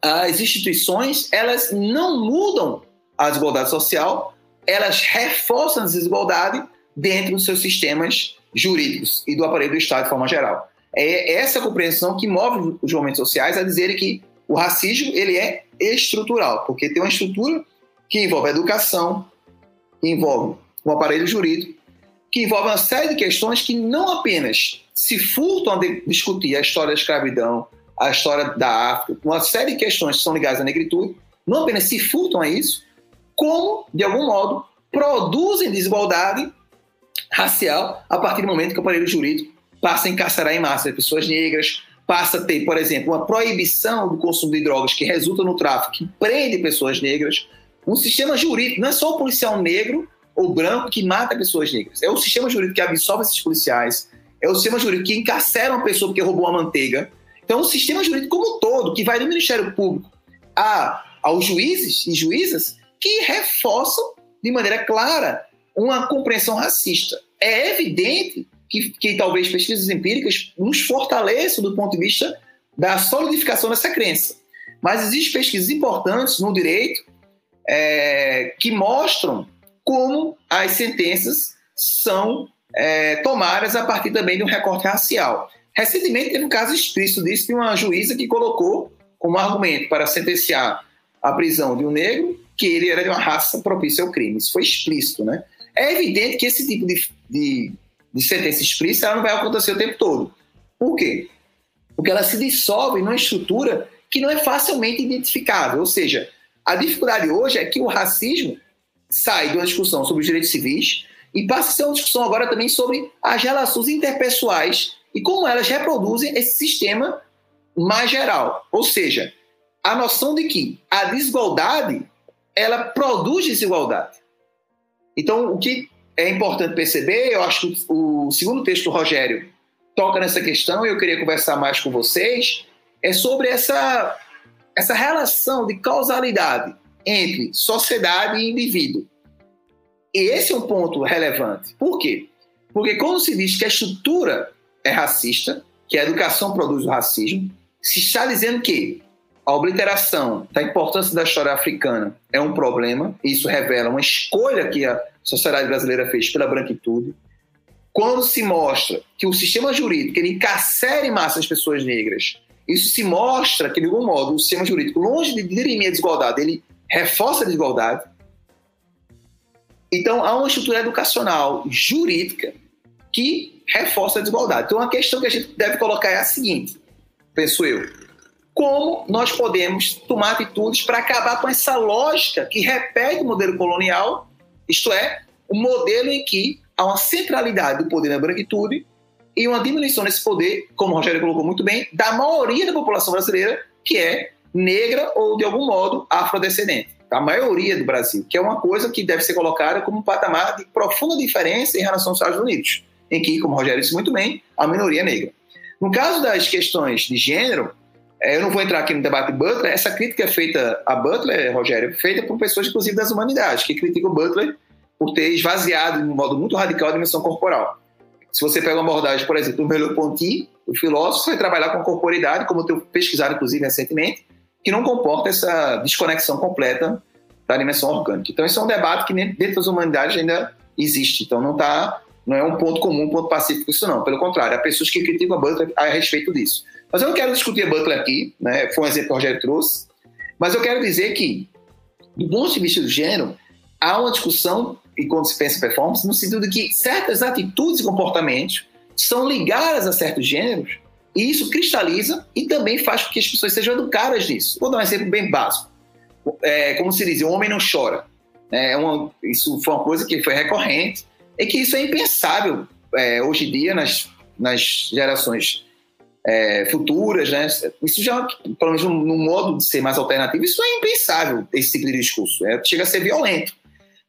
as instituições elas não mudam a desigualdade social, elas reforçam a desigualdade dentro dos seus sistemas jurídicos e do aparelho do Estado de forma geral. É essa compreensão que move os movimentos sociais a dizerem que o racismo ele é estrutural, porque tem uma estrutura que envolve a educação, envolve o aparelho jurídico, que envolve uma série de questões que não apenas se furtam a discutir a história da escravidão, a história da África, uma série de questões que são ligadas à negritude, não apenas se furtam a isso, como, de algum modo, produzem desigualdade racial a partir do momento que o aparelho jurídico passa a encarcerar em massa pessoas negras, passa a ter, por exemplo, uma proibição do consumo de drogas que resulta no tráfico, que prende pessoas negras, um sistema jurídico, não é só o policial negro ou branco que mata pessoas negras, é o sistema jurídico que absolve esses policiais, é o sistema jurídico que encarcera uma pessoa porque roubou uma manteiga. Então, o sistema jurídico como um todo, que vai do Ministério Público a, aos juízes e juízas, que reforçam de maneira clara uma compreensão racista. É evidente que, que talvez pesquisas empíricas nos fortaleçam do ponto de vista da solidificação dessa crença. Mas existem pesquisas importantes no direito é, que mostram como as sentenças são é, tomadas a partir também de um recorte racial. Recentemente teve um caso explícito disso de uma juíza que colocou como argumento para sentenciar a prisão de um negro que ele era de uma raça propícia ao crime. Isso foi explícito, né? É evidente que esse tipo de, de, de sentença explícita não vai acontecer o tempo todo. Por quê? Porque ela se dissolve numa estrutura que não é facilmente identificável. Ou seja, a dificuldade hoje é que o racismo sai de uma discussão sobre os direitos civis e passa a ser uma discussão agora também sobre as relações interpessoais e como elas reproduzem esse sistema mais geral. Ou seja, a noção de que a desigualdade ela produz desigualdade. Então, o que é importante perceber, eu acho que o segundo texto do Rogério toca nessa questão e eu queria conversar mais com vocês, é sobre essa, essa relação de causalidade entre sociedade e indivíduo. E esse é um ponto relevante. Por quê? Porque quando se diz que a estrutura é racista, que a educação produz o racismo, se está dizendo que a obliteração da importância da história africana é um problema, isso revela uma escolha que a sociedade brasileira fez pela branquitude. Quando se mostra que o sistema jurídico ele encarcera em massa as pessoas negras, isso se mostra que, de algum modo, o sistema jurídico, longe de dirimir a desigualdade, ele reforça a desigualdade. Então, há uma estrutura educacional jurídica que reforça a desigualdade. Então, a questão que a gente deve colocar é a seguinte, penso eu como nós podemos tomar atitudes para acabar com essa lógica que repete o modelo colonial, isto é, o um modelo em que há uma centralidade do poder na branquitude e uma diminuição desse poder, como o Rogério colocou muito bem, da maioria da população brasileira, que é negra ou, de algum modo, afrodescendente. A maioria do Brasil, que é uma coisa que deve ser colocada como um patamar de profunda diferença em relação aos Estados Unidos, em que, como o Rogério disse muito bem, a minoria é negra. No caso das questões de gênero, é, eu não vou entrar aqui no debate Butler, essa crítica é feita a Butler, Rogério, é feita por pessoas, inclusive, das humanidades, que criticam Butler por ter esvaziado, de um modo muito radical, a dimensão corporal. Se você pega uma abordagem, por exemplo, do Merleau-Ponty, o filósofo vai trabalhar com corporidade, como eu tenho pesquisado, inclusive, recentemente, que não comporta essa desconexão completa da dimensão orgânica. Então, isso é um debate que dentro das humanidades ainda existe. Então, não está não é um ponto comum, um ponto pacífico isso não. Pelo contrário, há pessoas que criticam a Butler a respeito disso. Mas eu não quero discutir a Butler aqui, né? foi um exemplo que o Rogério trouxe, mas eu quero dizer que, do ponto de vista do gênero, há uma discussão, e quando se pensa em performance, no sentido de que certas atitudes e comportamentos são ligadas a certos gêneros, e isso cristaliza e também faz com que as pessoas sejam educadas nisso. Vou dar um exemplo bem básico. É, como se diz, o homem não chora. É uma, isso foi uma coisa que foi recorrente é que isso é impensável é, hoje em dia nas, nas gerações é, futuras, né? Isso já, pelo menos no, modo de ser mais alternativo, isso é impensável, esse tipo de discurso. É, chega a ser violento.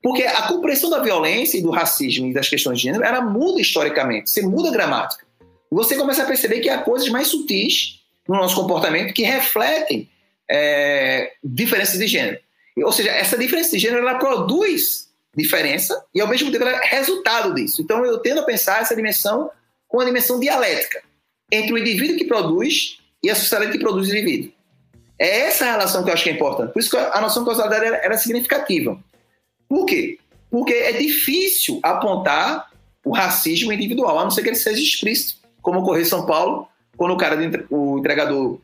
Porque a compreensão da violência e do racismo e das questões de gênero, ela muda historicamente, você muda a gramática. Você começa a perceber que há coisas mais sutis no nosso comportamento que refletem é, diferenças de gênero. Ou seja, essa diferença de gênero, ela produz diferença e ao mesmo tempo ela é resultado disso. Então eu tendo a pensar essa dimensão com a dimensão dialética entre o indivíduo que produz e a sociedade que produz o indivíduo. É essa relação que eu acho que é importante. Por isso que a noção de causalidade era, era significativa. Por quê? Porque é difícil apontar o racismo individual, a não ser que ele seja explícito, como ocorreu em São Paulo, quando o cara, o entregador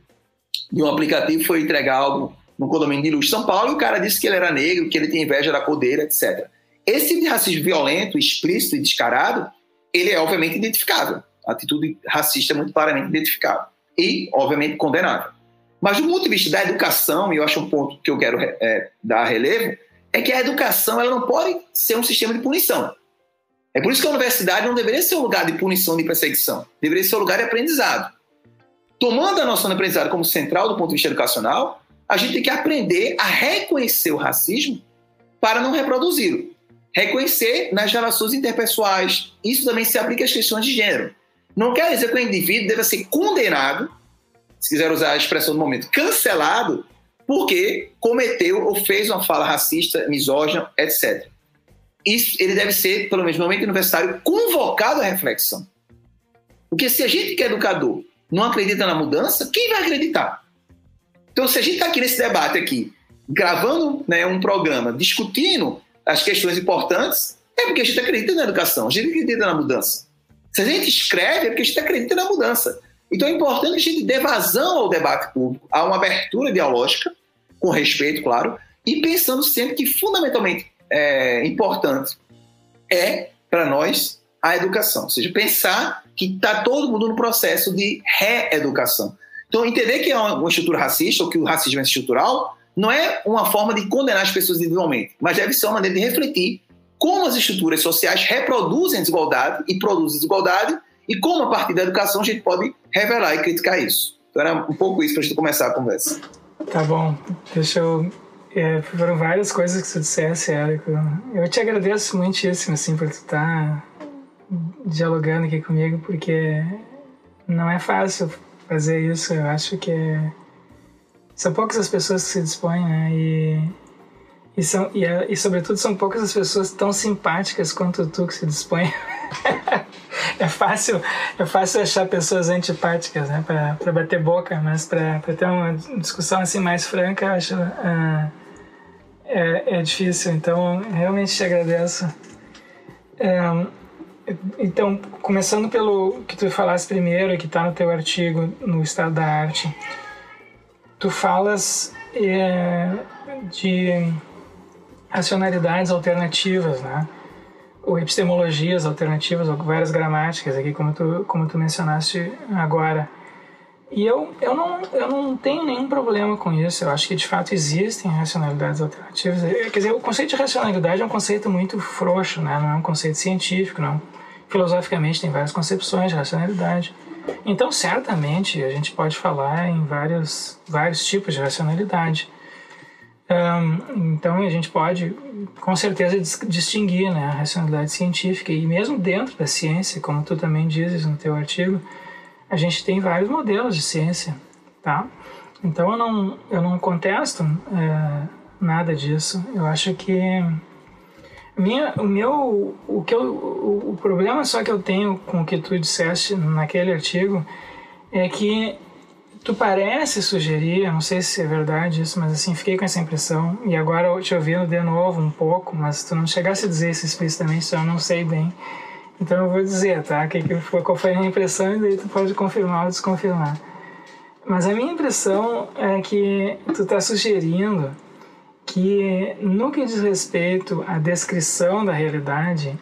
de um aplicativo foi entregar algo no condomínio de luxo de São Paulo e o cara disse que ele era negro, que ele tinha inveja da cor etc. Esse tipo de racismo violento, explícito e descarado, ele é obviamente identificável. A atitude racista é muito claramente identificável e, obviamente, condenável. Mas do ponto de vista da educação, e eu acho um ponto que eu quero é, dar relevo, é que a educação ela não pode ser um sistema de punição. É por isso que a universidade não deveria ser um lugar de punição, de perseguição. Deveria ser um lugar de aprendizado. Tomando a noção de aprendizado como central do ponto de vista educacional, a gente tem que aprender a reconhecer o racismo para não reproduzi-lo reconhecer nas relações interpessoais. Isso também se aplica às questões de gênero. Não quer dizer que o indivíduo deva ser condenado, se quiser usar a expressão do momento, cancelado, porque cometeu ou fez uma fala racista, misógina, etc. Isso, ele deve ser, pelo menos no momento universitário, convocado à reflexão. Porque se a gente que é educador não acredita na mudança, quem vai acreditar? Então, se a gente está aqui nesse debate aqui, gravando né, um programa, discutindo as questões importantes, é porque a gente acredita na educação, a gente acredita na mudança. Se a gente escreve, é porque a gente acredita na mudança. Então é importante que a gente dê vazão ao debate público, a uma abertura ideológica, com respeito, claro, e pensando sempre que fundamentalmente é, importante é, para nós, a educação. Ou seja, pensar que está todo mundo no processo de reeducação. Então, entender que é uma estrutura racista, ou que o racismo é estrutural, não é uma forma de condenar as pessoas individualmente, mas deve ser uma maneira de refletir como as estruturas sociais reproduzem desigualdade e produzem desigualdade e como a partir da educação a gente pode revelar e criticar isso. Então era um pouco isso para a gente começar a conversa. Tá bom, deixa eu. É, foram várias coisas que você dissesse, Érico. Eu te agradeço muitíssimo assim, por tu estar tá dialogando aqui comigo, porque não é fácil fazer isso. Eu acho que é são poucas as pessoas que se dispõem, né? E, e, são, e, e sobretudo são poucas as pessoas tão simpáticas quanto tu que se dispõe. (laughs) é fácil é fácil achar pessoas antipáticas, né? Para bater boca, mas para ter uma discussão assim mais franca, eu acho uh, é, é difícil. Então, realmente te agradeço. É, então, começando pelo que tu falaste primeiro, que está no teu artigo no Estado da Arte, tu falas é, de racionalidades alternativas, né? ou epistemologias alternativas, ou várias gramáticas aqui, como tu, como tu mencionaste agora. E eu, eu, não, eu não tenho nenhum problema com isso. Eu acho que de fato existem racionalidades alternativas. É, quer dizer, o conceito de racionalidade é um conceito muito frouxo, né? não é um conceito científico. Não. Filosoficamente, tem várias concepções de racionalidade. Então, certamente, a gente pode falar em vários, vários tipos de racionalidade. Um, então, a gente pode, com certeza, distinguir né, a racionalidade científica. E mesmo dentro da ciência, como tu também dizes no teu artigo, a gente tem vários modelos de ciência, tá? Então eu não, eu não contesto é, nada disso. Eu acho que minha, o meu, o que eu, o, o problema só que eu tenho com o que tu disseste naquele artigo é que tu parece sugerir, não sei se é verdade isso, mas assim, fiquei com essa impressão, e agora te ouvindo de novo um pouco, mas tu não chegasse a dizer isso explicitamente, então eu não sei bem. Então eu vou dizer, tá? Que, que foi, qual foi a minha impressão e daí tu pode confirmar ou desconfirmar. Mas a minha impressão é que tu está sugerindo que no que diz respeito à descrição da realidade,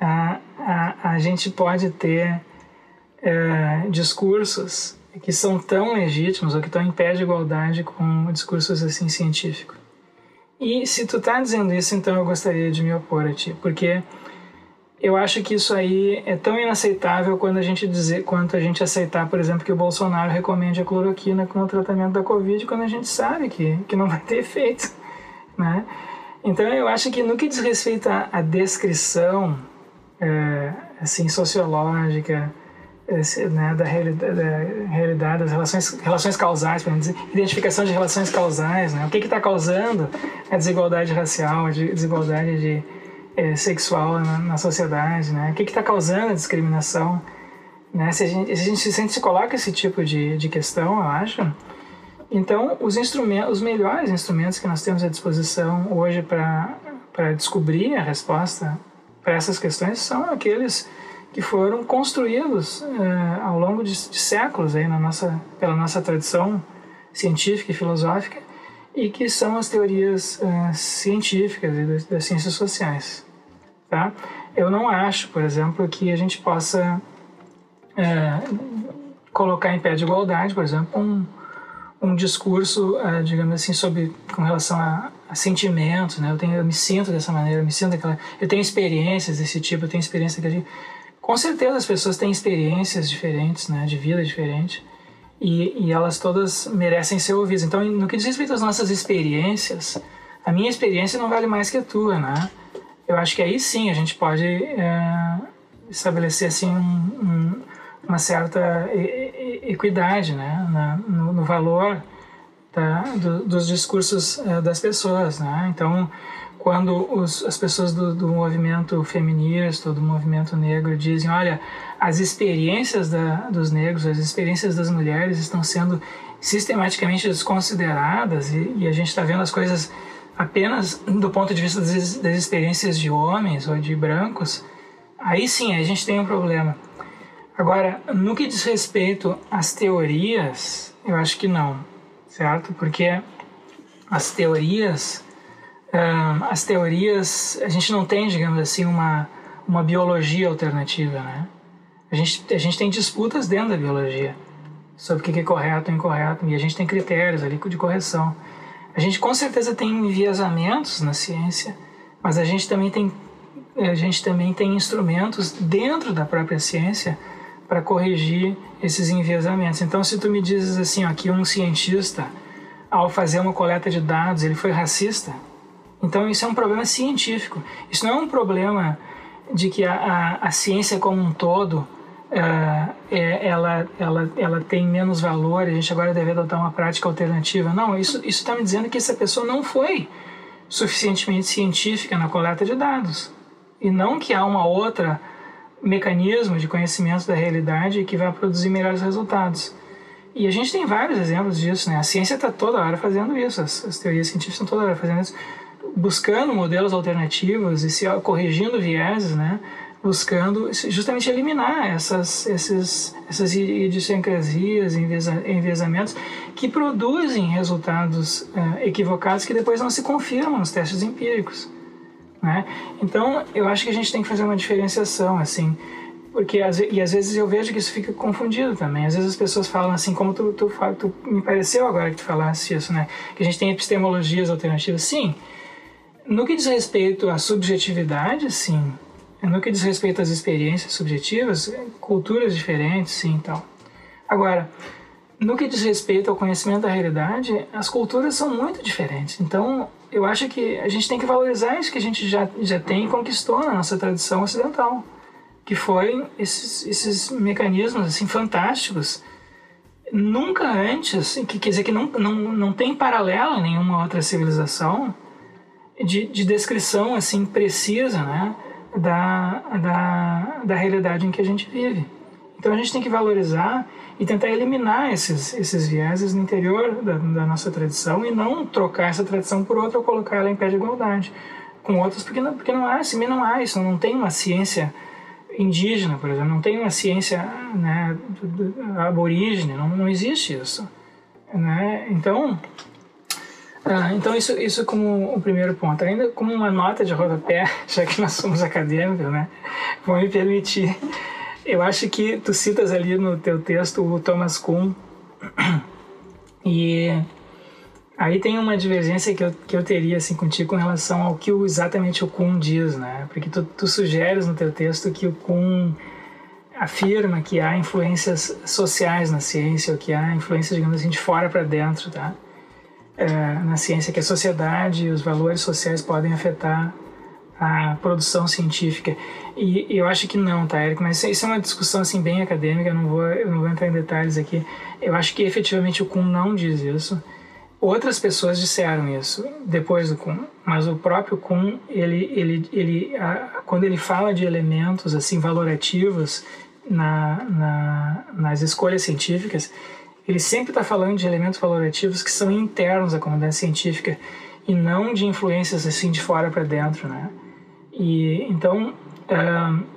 a, a, a gente pode ter é, discursos que são tão legítimos ou que estão em pé de igualdade com discursos assim científicos. E se tu está dizendo isso, então eu gostaria de me opor a ti, porque eu acho que isso aí é tão inaceitável quando a gente dizer, quanto a gente aceitar, por exemplo, que o Bolsonaro recomende a cloroquina como tratamento da Covid, quando a gente sabe que, que não (laughs) vai ter efeito, né? Então eu acho que no que diz respeito à, descrição é, assim sociológica esse, né, da, realidade, da realidade, das relações, relações causais, identificação de relações causais, né? O que está causando a desigualdade racial, a desigualdade de é, sexual na, na, sociedade, né? O que está causando a discriminação, né? Se a gente, se a gente, se, coloca esse tipo de, de questão, eu acho, então os instrumentos, os melhores instrumentos que nós temos à disposição hoje para para descobrir a resposta para essas questões são aqueles que foram construídos é, ao longo de, de, séculos aí na nossa pela nossa tradição científica e filosófica e que são as teorias uh, científicas e das, das, ciências sociais. Tá? Eu não acho, por exemplo, que a gente possa uh, colocar em pé de igualdade, por exemplo, um, um discurso, uh, digamos assim, sobre com relação a, a sentimentos, né? Eu tenho, eu me sinto dessa maneira, eu me sinto daquela, eu tenho experiências desse tipo, eu tenho experiência daquele. Com certeza as pessoas têm experiências diferentes, né? De vida diferente e, e elas todas merecem ser ouvidas. Então, no que diz respeito às nossas experiências, a minha experiência não vale mais que a tua, né? Eu acho que aí sim a gente pode é, estabelecer assim um, um, uma certa equidade, né, Na, no, no, valor da, do, dos discursos é, das pessoas, né? Então, quando os, as pessoas do, do movimento feminista, do movimento negro dizem, olha, as experiências da, dos negros, as experiências das mulheres estão sendo sistematicamente desconsideradas e, e a gente está vendo as coisas apenas do ponto de vista das, das, experiências de homens ou de brancos, aí sim a gente tem um problema. Agora, no que diz respeito às teorias, eu acho que não, certo? Porque as teorias, as teorias, a gente não tem, digamos assim, uma, uma biologia alternativa, né? A gente, a gente tem disputas dentro da biologia sobre o que é correto ou incorreto, e a gente tem critérios ali de correção. A gente com certeza tem enviesamentos na ciência, mas a gente também tem, a gente também tem instrumentos dentro da própria ciência para corrigir esses enviesamentos. Então, se tu me dizes assim, ó, que um cientista, ao fazer uma coleta de dados, ele foi racista, então isso é um problema científico. Isso não é um problema de que a, a, a ciência como um todo uh, é, ela, ela, ela tem menos valor, a gente agora deve adotar uma prática alternativa. Não, isso está me dizendo que essa pessoa não foi suficientemente científica na coleta de dados. E não que há uma outra mecanismo de conhecimento da realidade que vai produzir melhores resultados. E a gente tem vários exemplos disso, né? A ciência está toda hora fazendo isso, as, as, teorias científicas estão toda hora fazendo isso, buscando modelos alternativos e se corrigindo vieses, né? buscando justamente eliminar essas, esses, essas idiosincrasias, enviesamentos que produzem resultados é, equivocados que depois não se confirmam nos testes empíricos. Né? Então, eu acho que a gente tem que fazer uma diferenciação. assim porque e às vezes eu vejo que isso fica confundido também. Às vezes as pessoas falam assim, como tu, tu, tu me pareceu agora que tu falasse isso, né? Que a gente tem epistemologias alternativas. Sim, no que diz respeito à subjetividade, sim. No que diz respeito às experiências subjetivas, culturas diferentes, sim, tal. Agora, no que diz respeito ao conhecimento da realidade, as culturas são muito diferentes. Então, eu acho que a gente tem que valorizar isso que a gente já, já tem e conquistou na nossa tradição ocidental que foi esses, esses mecanismos assim fantásticos nunca antes que quer dizer que não, não, não tem paralelo em nenhuma outra civilização de, de descrição assim precisa né da, da, da realidade em que a gente vive então a gente tem que valorizar e tentar eliminar esses, esses vieses no interior da, da nossa tradição e não trocar essa tradição por outra ou colocar ela em pé de igualdade com outras porque não, porque não há, assim, não há isso, não tem uma ciência indígena, por exemplo, não tem uma ciência né, aborígene, não, não existe isso. Né? Então, ah, então isso, isso como o primeiro ponto. Ainda como uma nota de rodapé, (laughs) já que nós somos acadêmicos, né? vou me permitir. Eu acho que tu citas ali no teu texto o Thomas Kuhn (clears throat) e Aí tem uma divergência que eu, que eu teria assim contigo com relação ao que exatamente o Kuhn diz, né? Porque tu, tu sugeres no teu texto que o Kuhn afirma que há influências sociais na ciência, ou que há influências, digamos assim, de fora para dentro, tá? É, na ciência, que a sociedade e os valores sociais podem afetar a produção científica. E, e eu acho que não, tá, Eric? Mas isso é uma discussão assim bem acadêmica, eu não vou, eu não vou entrar em detalhes aqui. Eu acho que efetivamente o Kuhn não diz isso. Outras pessoas disseram isso depois do Kuhn, mas o próprio Kuhn, ele, ele, ele, a, quando ele fala de elementos assim valorativos na, na, nas escolhas científicas, ele sempre está falando de elementos valorativos que são internos à comunidade científica e não de influências assim de fora para dentro, né? E então,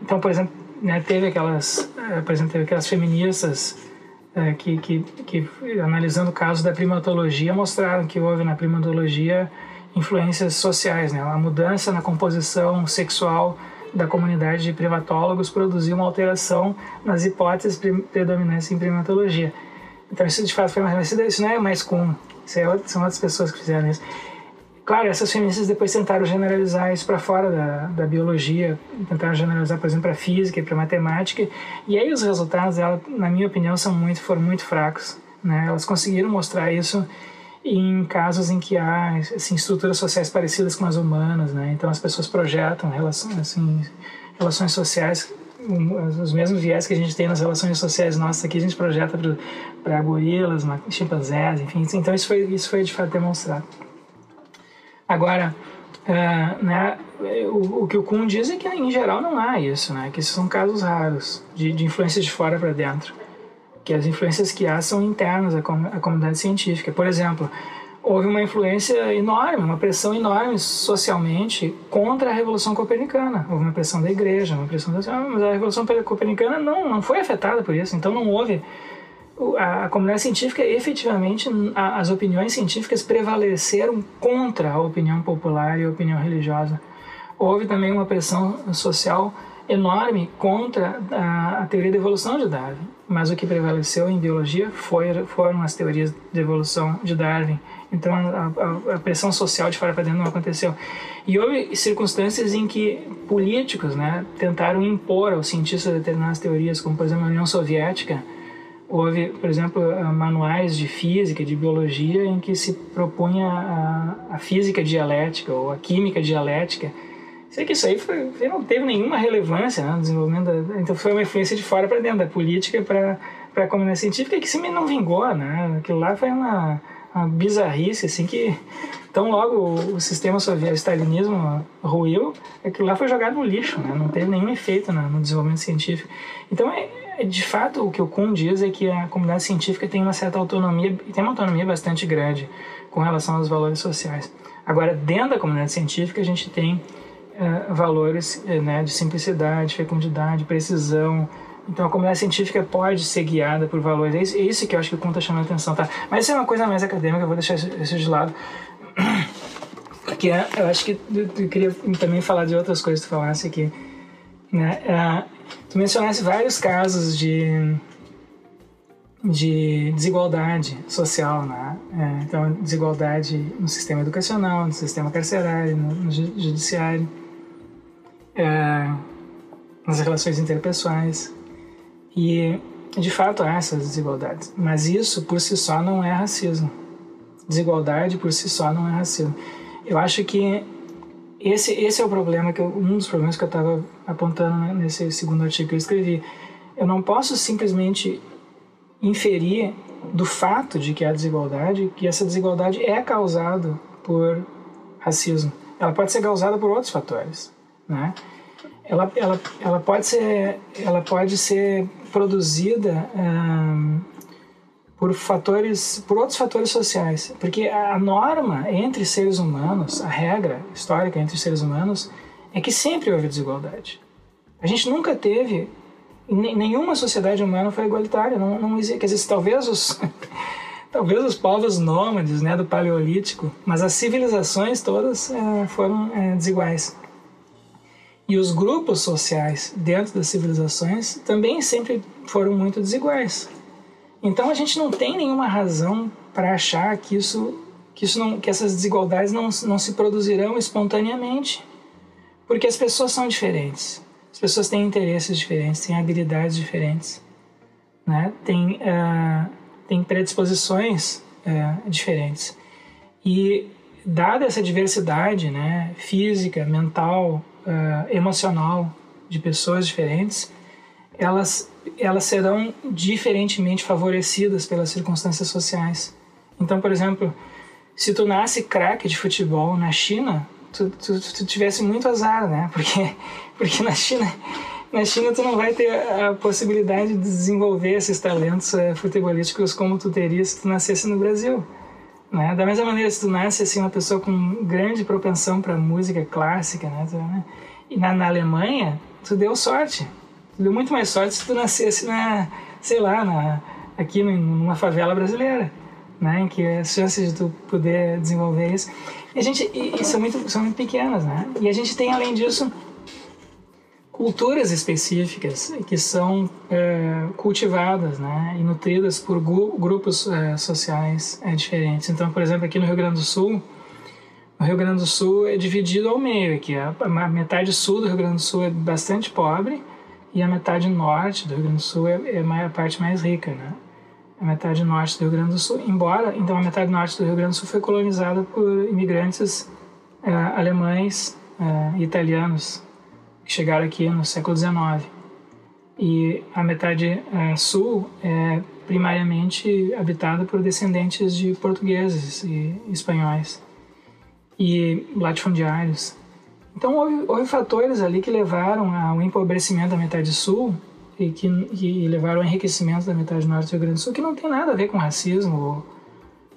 então por exemplo, né, teve aquelas, uh, por exemplo, teve aquelas feministas é, que, que, que, analisando o caso da primatologia, mostraram que houve na primatologia influências sociais. Né? A mudança na composição sexual da comunidade de primatólogos produziu uma alteração nas hipóteses predominantes em primatologia. Isso de fato foi uma Isso não é mais com. Isso é, são outras pessoas que fizeram isso. Claro, essas feministas depois tentaram generalizar isso para fora da, da biologia, tentaram generalizar, por exemplo, para física e para matemática, e aí os resultados dela, na minha opinião, são muito, foram muito fracos. Né? Elas conseguiram mostrar isso em casos em que há assim, estruturas sociais parecidas com as humanas, né? então as pessoas projetam relações, assim, relações sociais os mesmos viés que a gente tem nas relações sociais nossas aqui, a gente projeta para gorilas, chimpanzés, enfim. Então isso foi, isso foi de fato demonstrado. Agora, uh, né, o, o, que o Kuhn diz é que em geral não há isso, né, que esses são casos raros de, de influências de fora para dentro, que as influências que há são internas à, com, à comunidade científica. Por exemplo, houve uma influência enorme, uma pressão enorme socialmente contra a Revolução Copernicana. Houve uma pressão da igreja, uma pressão da... Mas a Revolução Copernicana não, não foi afetada por isso, então não houve a comunidade científica, efetivamente, as opiniões científicas prevaleceram contra a opinião popular e a opinião religiosa. Houve também uma pressão social enorme contra a teoria da evolução de Darwin, mas o que prevaleceu em biologia foi, foram as teorias de evolução de Darwin. Então a, a, a pressão social de fora para dentro não aconteceu. E houve circunstâncias em que políticos né, tentaram impor aos cientistas determinadas teorias, como por exemplo a União Soviética, houve, por exemplo, eh, manuais de física, de biologia, em que se propunha a, a física dialética ou a química dialética. Sei que isso aí foi, não teve nenhuma relevância né, no desenvolvimento, da, então foi uma influência de fora para dentro da política para a comunidade científica que se não vingou, né? Aquilo lá foi uma, uma bizarrice, assim, que tão logo o, sistema soviético, o stalinismo ruiu, aquilo lá foi jogado no lixo, né? Não teve nenhum efeito no, desenvolvimento científico. Então, é, de fato, o que o Kuhn diz é que a comunidade científica tem uma certa autonomia, tem uma autonomia bastante grande com relação aos valores sociais. Agora, dentro da comunidade científica, a gente tem uh, valores uh, né, de simplicidade, fecundidade, precisão. Então, a comunidade científica pode ser guiada por valores. É isso, é que eu acho que o Kuhn está chamando a atenção. Tá? Mas isso é uma coisa mais acadêmica, eu vou deixar isso de lado. (clears throat) Porque eu acho que eu queria também falar de outras coisas que tu falasse aqui Né? É, tu mencionaste vários casos de, de desigualdade social, né? É, então, desigualdade no sistema educacional, no sistema carcerário, no, no judiciário, é, nas relações interpessoais. E, de fato, há essas desigualdades. Mas isso, por si só, não é racismo. Desigualdade, por si só, não é racismo. Eu acho que esse, esse é o problema, que eu, um dos problemas que eu estava apontando nesse segundo artigo que eu escrevi. Eu não posso simplesmente inferir do fato de que há desigualdade que essa desigualdade é causada por racismo. Ela pode ser causada por outros fatores, né? Ela, ela, ela pode ser ela pode ser produzida hum, por fatores, por outros fatores sociais, porque a norma entre seres humanos, a regra histórica entre seres humanos é que sempre houve desigualdade. A gente nunca teve nenhuma sociedade humana foi igualitária, não, não quer dizer, talvez os (laughs) talvez os povos nômades, né, do paleolítico, mas as civilizações todas é, foram é, desiguais. E os grupos sociais dentro das civilizações também sempre foram muito desiguais. Então a gente não tem nenhuma razão para achar que isso que isso não que essas desigualdades não, não se produzirão espontaneamente. Porque as pessoas são diferentes. As pessoas têm interesses diferentes, têm habilidades diferentes, né? Tem uh, tem predisposições uh, diferentes. E dada essa diversidade, né, física, mental, uh, emocional de pessoas diferentes, elas elas serão diferentemente favorecidas pelas circunstâncias sociais. Então, por exemplo, se tu nasce craque de futebol na China, tu, tu, tu, tivesse muito azar, né? (laughs) Porque, porque na China, na China tu não vai ter a possibilidade de desenvolver esses talentos é, futebolísticos como tu teria se tu nascesse no Brasil. Né? Da mesma maneira, se tu nasce assim uma pessoa com grande propensão para música clássica, né? Tu, né? E na, na Alemanha, tu deu sorte, deu muito mais sorte se tu nascesse na, sei lá, na, aqui numa favela brasileira, né? Em que as chances de tu poder desenvolver isso. E a gente, e, e são, muito, são muito pequenas, né? E a gente tem, além disso, culturas específicas que são é, cultivadas né, e nutridas por grupos é, sociais é, diferentes. Então, por exemplo, aqui no Rio Grande do Sul, o Rio Grande do Sul é dividido ao meio. Aqui, a, a metade sul do Rio Grande do Sul é bastante pobre e a metade norte do Rio Grande do Sul é, é a parte mais rica, né? A metade norte do Rio Grande do Sul, embora então a metade norte do Rio Grande do Sul foi colonizada por imigrantes é, alemães é, italianos que chegaram aqui no século XIX. E a metade é, sul é primariamente habitada por descendentes de portugueses e espanhóis e latifundiários. Então houve, houve fatores ali que levaram ao empobrecimento da metade sul e que, levaram ao enriquecimento da metade norte do Rio Grande do Sul, que não tem nada a ver com racismo.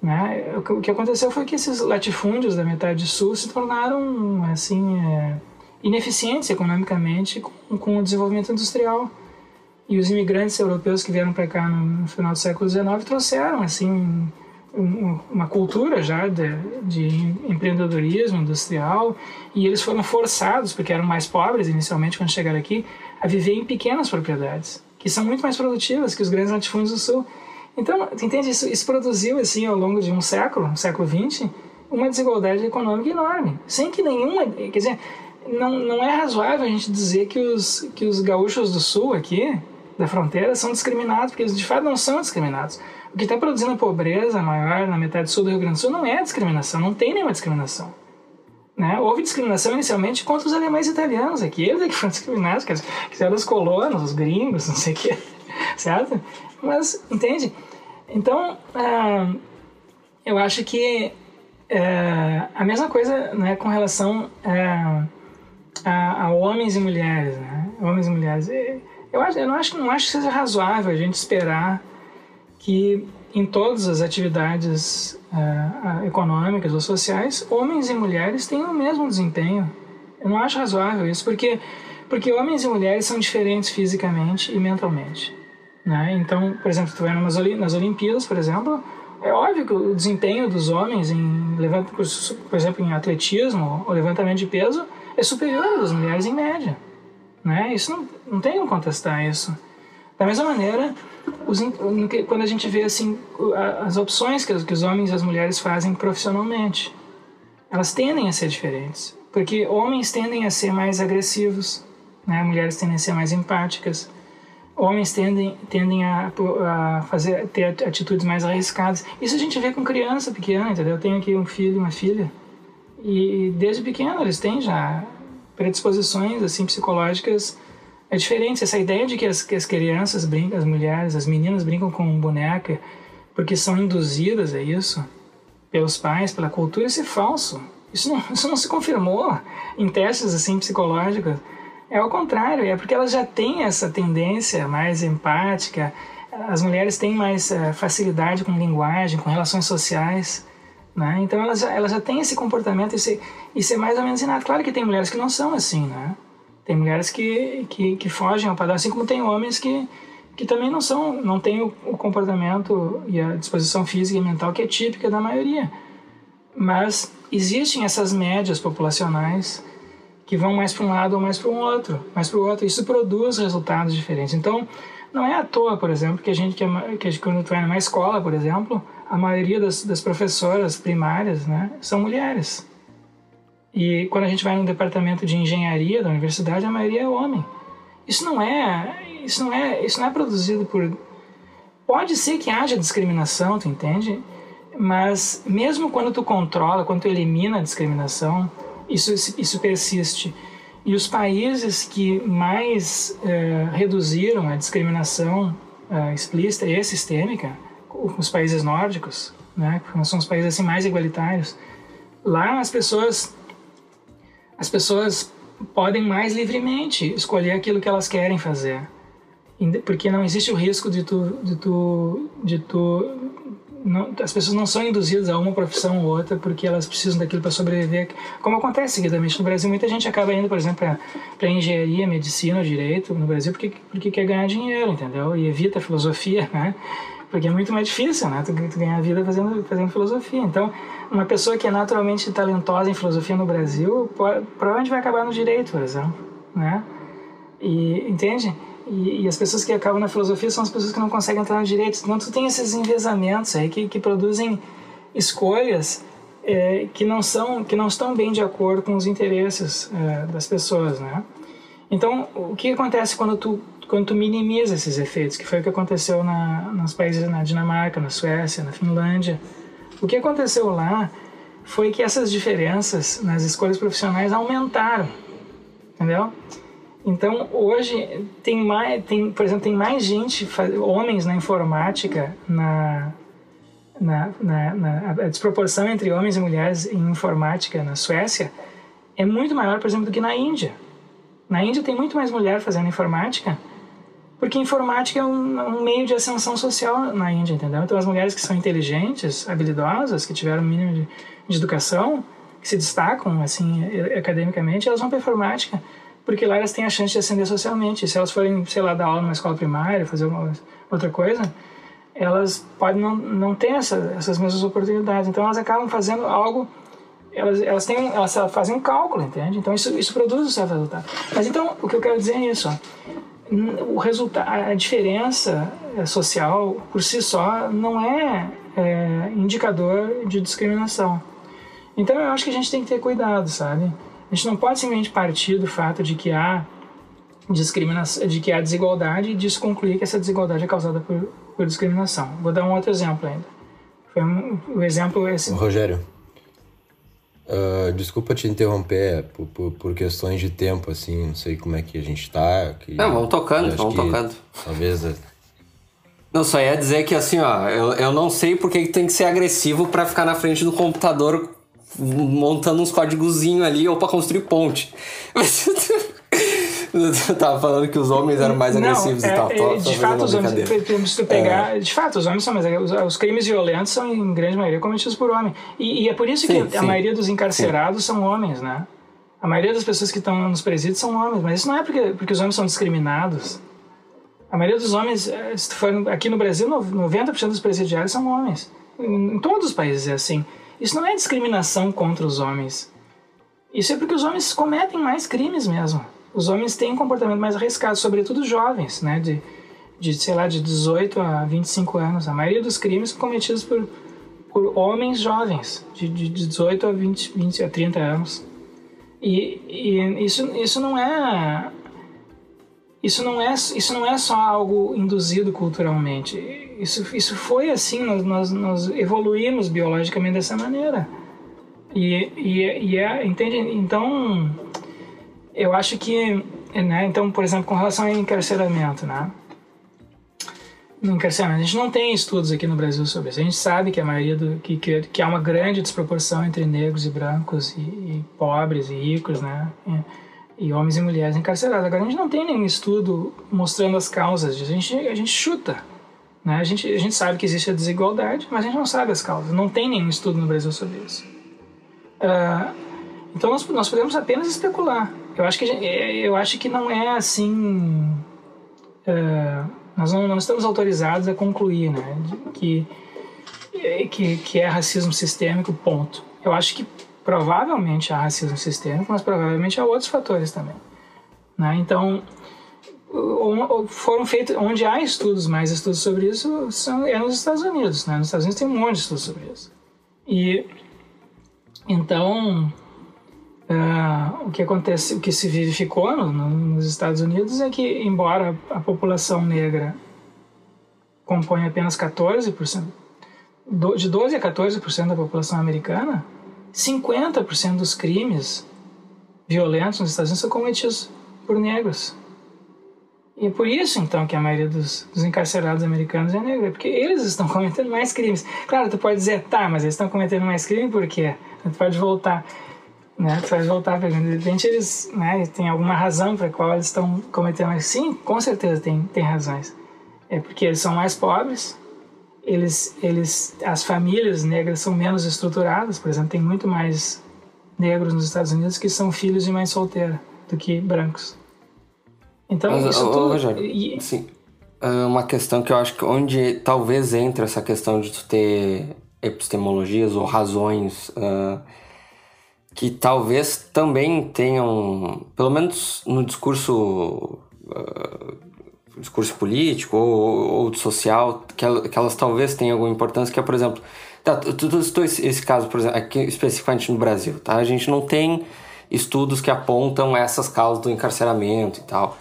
Né? O que aconteceu foi que esses latifúndios da metade sul se tornaram assim é, ineficientes economicamente com, com, o desenvolvimento industrial. E os imigrantes europeus que vieram para cá no, no final do século XIX trouxeram assim uma cultura já de, de, empreendedorismo industrial e eles foram forçados, porque eram mais pobres inicialmente quando chegaram aqui, a viver em pequenas propriedades, que são muito mais produtivas que os grandes latifúndios do sul. Então, entende? Isso, isso produziu, assim, ao longo de um século, um século XX, uma desigualdade econômica enorme, sem que nenhuma... Quer dizer, não, não é razoável a gente dizer que os, que os gaúchos do sul aqui, da fronteira, são discriminados, porque eles de fato não são discriminados o que está produzindo a pobreza maior na metade sul do Rio Grande do Sul não é discriminação, não tem nenhuma discriminação. Né? Houve discriminação inicialmente contra os alemães e italianos aqui, eles é que (laughs) foram discriminados, que, eram os colonos, os gringos, não sei o quê, (laughs) certo? Mas, entende? Então, ah, eu acho que é, a mesma coisa né, com relação é, a, a, homens e mulheres, né? Homens e mulheres. Eu, acho, eu não, acho, não acho que seja razoável a gente esperar que em todas as atividades uh, econômicas ou sociais, homens e mulheres têm o mesmo desempenho. Eu não acho razoável isso, porque, porque homens e mulheres são diferentes fisicamente e mentalmente. Né? Então, por exemplo, tu vai nas, nas Olimpíadas, por exemplo, é óbvio que o desempenho dos homens em por exemplo, em atletismo ou levantamento de peso é superior das mulheres em média. Né? Isso não, não tem como contestar isso. Da mesma maneira, os, quando a gente vê assim as opções que, que os homens e as mulheres fazem profissionalmente, elas tendem a ser diferentes. Porque homens tendem a ser mais agressivos, né? mulheres tendem a ser mais empáticas, homens tendem, tendem a, a fazer ter atitudes mais arriscadas. Isso a gente vê com criança pequena, entendeu? Eu tenho aqui um filho uma filha, e desde pequeno eles têm já predisposições assim psicológicas é diferente. Essa ideia de que as, que as crianças brincam, as mulheres, as meninas brincam com boneca porque são induzidas a isso pelos pais, pela cultura, isso é falso. Isso não, isso não se confirmou em testes assim psicológicos. É ao contrário, é porque elas já têm essa tendência mais empática. As mulheres têm mais uh, facilidade com linguagem, com relações sociais. Né? Então elas já, elas já têm esse comportamento, isso, isso é mais ou menos inato. Claro que tem mulheres que não são assim, né? Tem mulheres que, que, que fogem ao padrão, assim como tem homens que, que também não são, não têm o, o comportamento e a disposição física e mental que é típica da maioria. Mas existem essas médias populacionais que vão mais para um lado ou mais para um outro, mais para o outro. Isso produz resultados diferentes. Então, não é à toa, por exemplo, que a gente que, é, que quando tu vai numa escola, por exemplo, a maioria das, das professoras primárias, né, são mulheres. E quando a gente vai no departamento de engenharia da universidade, a maioria é homem. Isso não é, isso não é, isso não é produzido por pode ser que haja discriminação, tu entende? Mas mesmo quando tu controla, quando tu elimina a discriminação, isso isso persiste. E os países que mais eh, reduziram a discriminação eh, explícita e sistêmica, os países nórdicos, né, são os países assim mais igualitários, lá as pessoas as pessoas podem mais livremente escolher aquilo que elas querem fazer. Porque não existe o risco de tu de tu de tu não, as pessoas não são induzidas a uma profissão ou outra porque elas precisam daquilo para sobreviver. Como acontece seguidamente no Brasil muita gente acaba indo por exemplo para engenharia medicina direito no Brasil porque porque quer ganhar dinheiro entendeu? E evita a filosofia né porque é muito mais difícil né tu, tu ganhar vida fazendo fazendo filosofia então uma pessoa que é naturalmente talentosa em filosofia no Brasil pode, provavelmente vai acabar no direito, por exemplo, né? E entende? E, e, as pessoas que acabam na filosofia são as pessoas que não conseguem entrar no direito. Então tu tem esses envezamentos aí que, que produzem escolhas é, que não são que não estão bem de acordo com os interesses é, das pessoas, né? Então o que acontece quando tu quando tu minimiza esses efeitos, que foi o que aconteceu na, nos países na Dinamarca, na Suécia, na Finlândia, o que aconteceu lá foi que essas diferenças nas escolhas profissionais aumentaram, entendeu? Então hoje tem mais, tem, por exemplo, tem mais gente, homens na informática, na, na, na, na, a desproporção entre homens e mulheres em informática na Suécia é muito maior, por exemplo, do que na Índia. Na Índia tem muito mais mulher fazendo informática porque informática é um, um, meio de ascensão social na Índia, entendeu? Então as mulheres que são inteligentes, habilidosas, que tiveram um mínimo de, de educação, que se destacam assim academicamente, elas vão para informática, porque lá elas têm a chance de ascender socialmente. Se elas forem, sei lá, dar aula numa escola primária, fazer uma, outra coisa, elas podem não, não ter essa, essas mesmas oportunidades. Então elas acabam fazendo algo elas, elas, têm, elas fazem um cálculo, entende? Então isso, isso produz um certo resultado. Mas então, o que eu quero dizer é isso. Ó o resultado, a diferença eh, social por si só não é, é, indicador de discriminação. Então eu acho que a gente tem que ter cuidado, sabe? A gente não pode simplesmente partir do fato de que há discriminação, de que há desigualdade e desconcluir que essa desigualdade é causada por, por discriminação. Vou dar um outro exemplo ainda. Foi um, o exemplo esse. Rogério, Uh, desculpa te interromper por, por, por, questões de tempo, assim, não sei como é que a gente tá. Que, não, vamos tocando, vamos tocando. Talvez. É não, só ia dizer que assim, ó, eu, eu não sei porque tem que ser agressivo para ficar na frente do computador montando uns códigozinhos ali ou para construir ponte. (laughs) Eu (laughs) tava falando que os homens eram mais agressivos e tal. É, tô, de fato, os homens, temos que pegar. É. De fato, os homens são mais os, os, crimes violentos são, em grande maioria, cometidos por homem. E, e é por isso sim, que sim. a maioria dos encarcerados sim. são homens, né? A maioria das pessoas que estão nos presídios são homens, mas isso não é porque, porque os homens são discriminados. A maioria dos homens, eh, se for, aqui no Brasil, 90% dos presidiários são homens. Em, em todos os países é assim. Isso não é discriminação contra os homens. Isso é porque os homens cometem mais crimes mesmo. Os homens têm um comportamento mais arriscado, sobretudo jovens, né? De, de, sei lá, de 18 a 25 anos. A maioria dos crimes são cometidos por, por homens jovens, de, de 18 a 20, 20 a 30 anos. E, e isso, isso não é isso não é isso não é só algo induzido culturalmente isso isso foi assim nós, nós, nós evoluímos biologicamente dessa maneira e, e, e é entende então eu acho que né então por exemplo com relação ao encarceramento né no encarceramento a gente não tem estudos aqui no Brasil sobre isso a gente sabe que a maioria do que que, que há uma grande desproporção entre negros e brancos e, e pobres e ricos né e, e homens e mulheres encarcerados. Agora, a gente não tem nenhum estudo mostrando as causas disso. A gente, a gente chuta. Né? A, gente, a gente sabe que existe a desigualdade, mas a gente não sabe as causas. Não tem nenhum estudo no Brasil sobre isso. Uh, então, nós, nós podemos apenas especular. Eu acho que, é, eu acho que não é assim. Uh, nós não, não, estamos autorizados a concluir né, que, que, que é racismo sistêmico, ponto. Eu acho que provavelmente há racismo sistêmico, mas provavelmente há outros fatores também. Né? Então, foram feitos, onde há estudos, mais estudos sobre isso, são, é nos Estados Unidos. Né? Nos Estados Unidos tem um monte de estudos sobre isso. E, então, uh, o que acontece, o que se verificou no, no, nos Estados Unidos é que, embora a, população negra compõe apenas 14%, do, de 12 a 14% da população americana, 50% dos crimes violentos nos Estados Unidos são cometidos por negros. E é por isso, então, que a maioria dos, dos, encarcerados americanos é negra, porque eles estão (laughs) cometendo mais crimes. Claro, tu pode dizer, tá, mas eles estão cometendo mais crime por quê? Tu pode voltar, né? Pode voltar perguntando, de repente eles, né, tem alguma razão para qual eles estão cometendo mais. Sim, com certeza tem, tem razões. É porque eles são mais pobres, eles, eles, as famílias negras são menos estruturadas, por exemplo, tem muito mais negros nos Estados Unidos que são filhos de mãe solteira do que brancos. Então, Mas, isso ô, tudo... Rogério, e... sim, ah, uma questão que eu acho que onde talvez entra essa questão de tu ter epistemologias ou razões uh, que talvez também tenham, pelo menos no discurso uh, discurso político ou, ou social, que, elas, que elas talvez tenham alguma importância, que é, por exemplo, tá, tu, esse, esse caso, por exemplo, aqui especificamente no Brasil, tá? A gente não tem estudos que apontam essas causas do encarceramento e tal,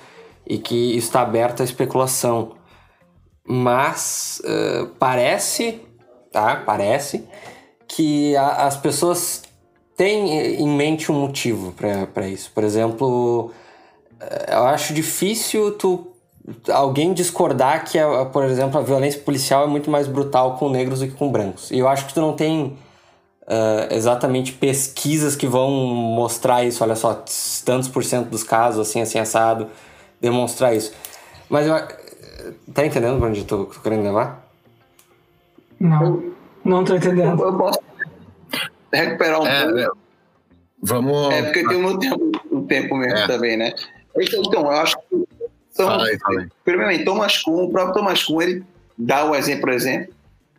e que está aberto à especulação. Mas uh, parece, tá? Parece que a, as pessoas têm em mente um motivo para isso. Por exemplo, eu acho difícil tu alguém discordar que, por exemplo, a violência policial é muito mais brutal com negros do que com brancos. E eu acho que tu não tem uh, exatamente pesquisas que vão mostrar isso. Olha só, tantos por cento dos casos, assim, assim, assado, demonstrar isso. Mas eu, tá entendendo pra onde eu tô, tô querendo levar? Não, não tô entendendo. Eu posso recuperar um é, pouco. É. Vamos. É porque tem um tempo, um tempo mesmo é. também, né? Então, eu acho que então, fala aí, fala aí. primeiramente, Thomas Kuhn, o próprio Thomas Kuhn, ele dá o exemplo, por exemplo,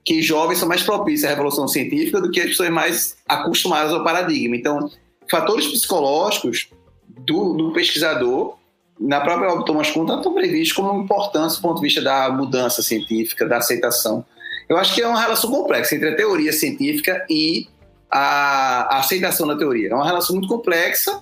que jovens são mais propícios à revolução científica do que as pessoas mais acostumadas ao paradigma. Então, fatores psicológicos do, do pesquisador, na própria obra do Thomas Kuhn, estão previstos como importância do ponto de vista da mudança científica, da aceitação. Eu acho que é uma relação complexa entre a teoria científica e a, a aceitação da teoria. É uma relação muito complexa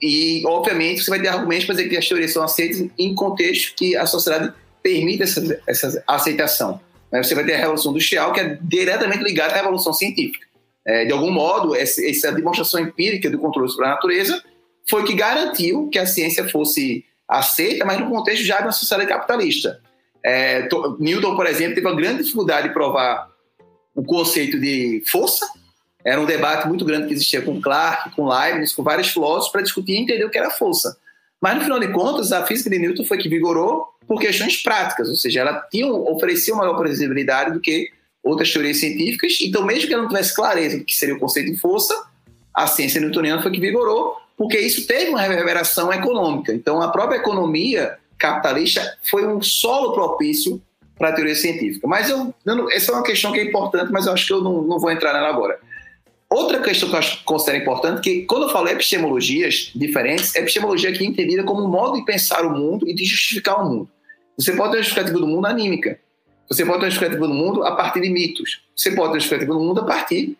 e, obviamente, você vai ter argumentos para dizer que as teorias são aceitas em contexto que a sociedade permita essa, essa aceitação. Você vai ter a Revolução Industrial, que é diretamente ligada à Revolução Científica. É, de algum modo, essa, demonstração empírica do controle sobre a natureza foi que garantiu que a ciência fosse aceita, mas no contexto já uma sociedade capitalista. É, Newton, por exemplo, teve uma grande dificuldade de provar o conceito de força, era um debate muito grande que existia com Clarke, com Leibniz, com vários filósofos para discutir e entender o que era força. Mas, no final de contas, a física de Newton foi que vigorou por questões práticas, ou seja, ela tinha, oferecia maior previsibilidade do que outras teorias científicas, então, mesmo que ela não tivesse clareza do que seria o conceito de força, a ciência newtoniana foi que vigorou, porque isso teve uma reverberação econômica. Então, a própria economia capitalista foi um solo propício para a teoria científica. Mas eu, essa é uma questão que é importante, mas eu acho que eu não, não vou entrar nela agora. Outra questão que eu considero importante, que quando eu falo epistemologias diferentes, epistemologia aqui é entendida como um modo de pensar o mundo e de justificar o mundo. Você pode ter uma justificativa do mundo anímica. Você pode ter uma justificativa do mundo a partir de mitos. Você pode ter uma justificativa do mundo a partir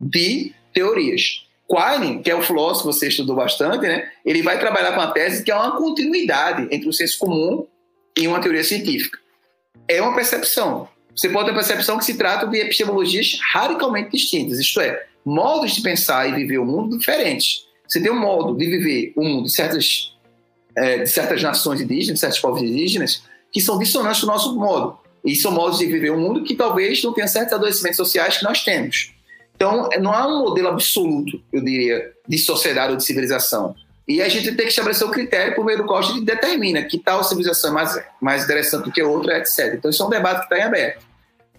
de teorias. Quine, que é um filósofo que você estudou bastante, né, ele vai trabalhar com a tese que é uma continuidade entre o senso comum e uma teoria científica. É uma percepção. Você pode ter a percepção que se trata de epistemologias radicalmente distintas, isto é, modos de pensar e viver o mundo diferentes. Você tem um modo de viver o mundo de certas, é, de certas nações indígenas, de certos povos indígenas, que são dissonantes do nosso modo. E são modos de viver o mundo que talvez não tenham certos adoecimentos sociais que nós temos. Então, não há um modelo absoluto, eu diria, de sociedade ou de civilização. E a gente tem que estabelecer o um critério por meio do qual a gente determina que tal civilização é mais, mais interessante do que outra, etc. Então, isso é um debate que está em aberto.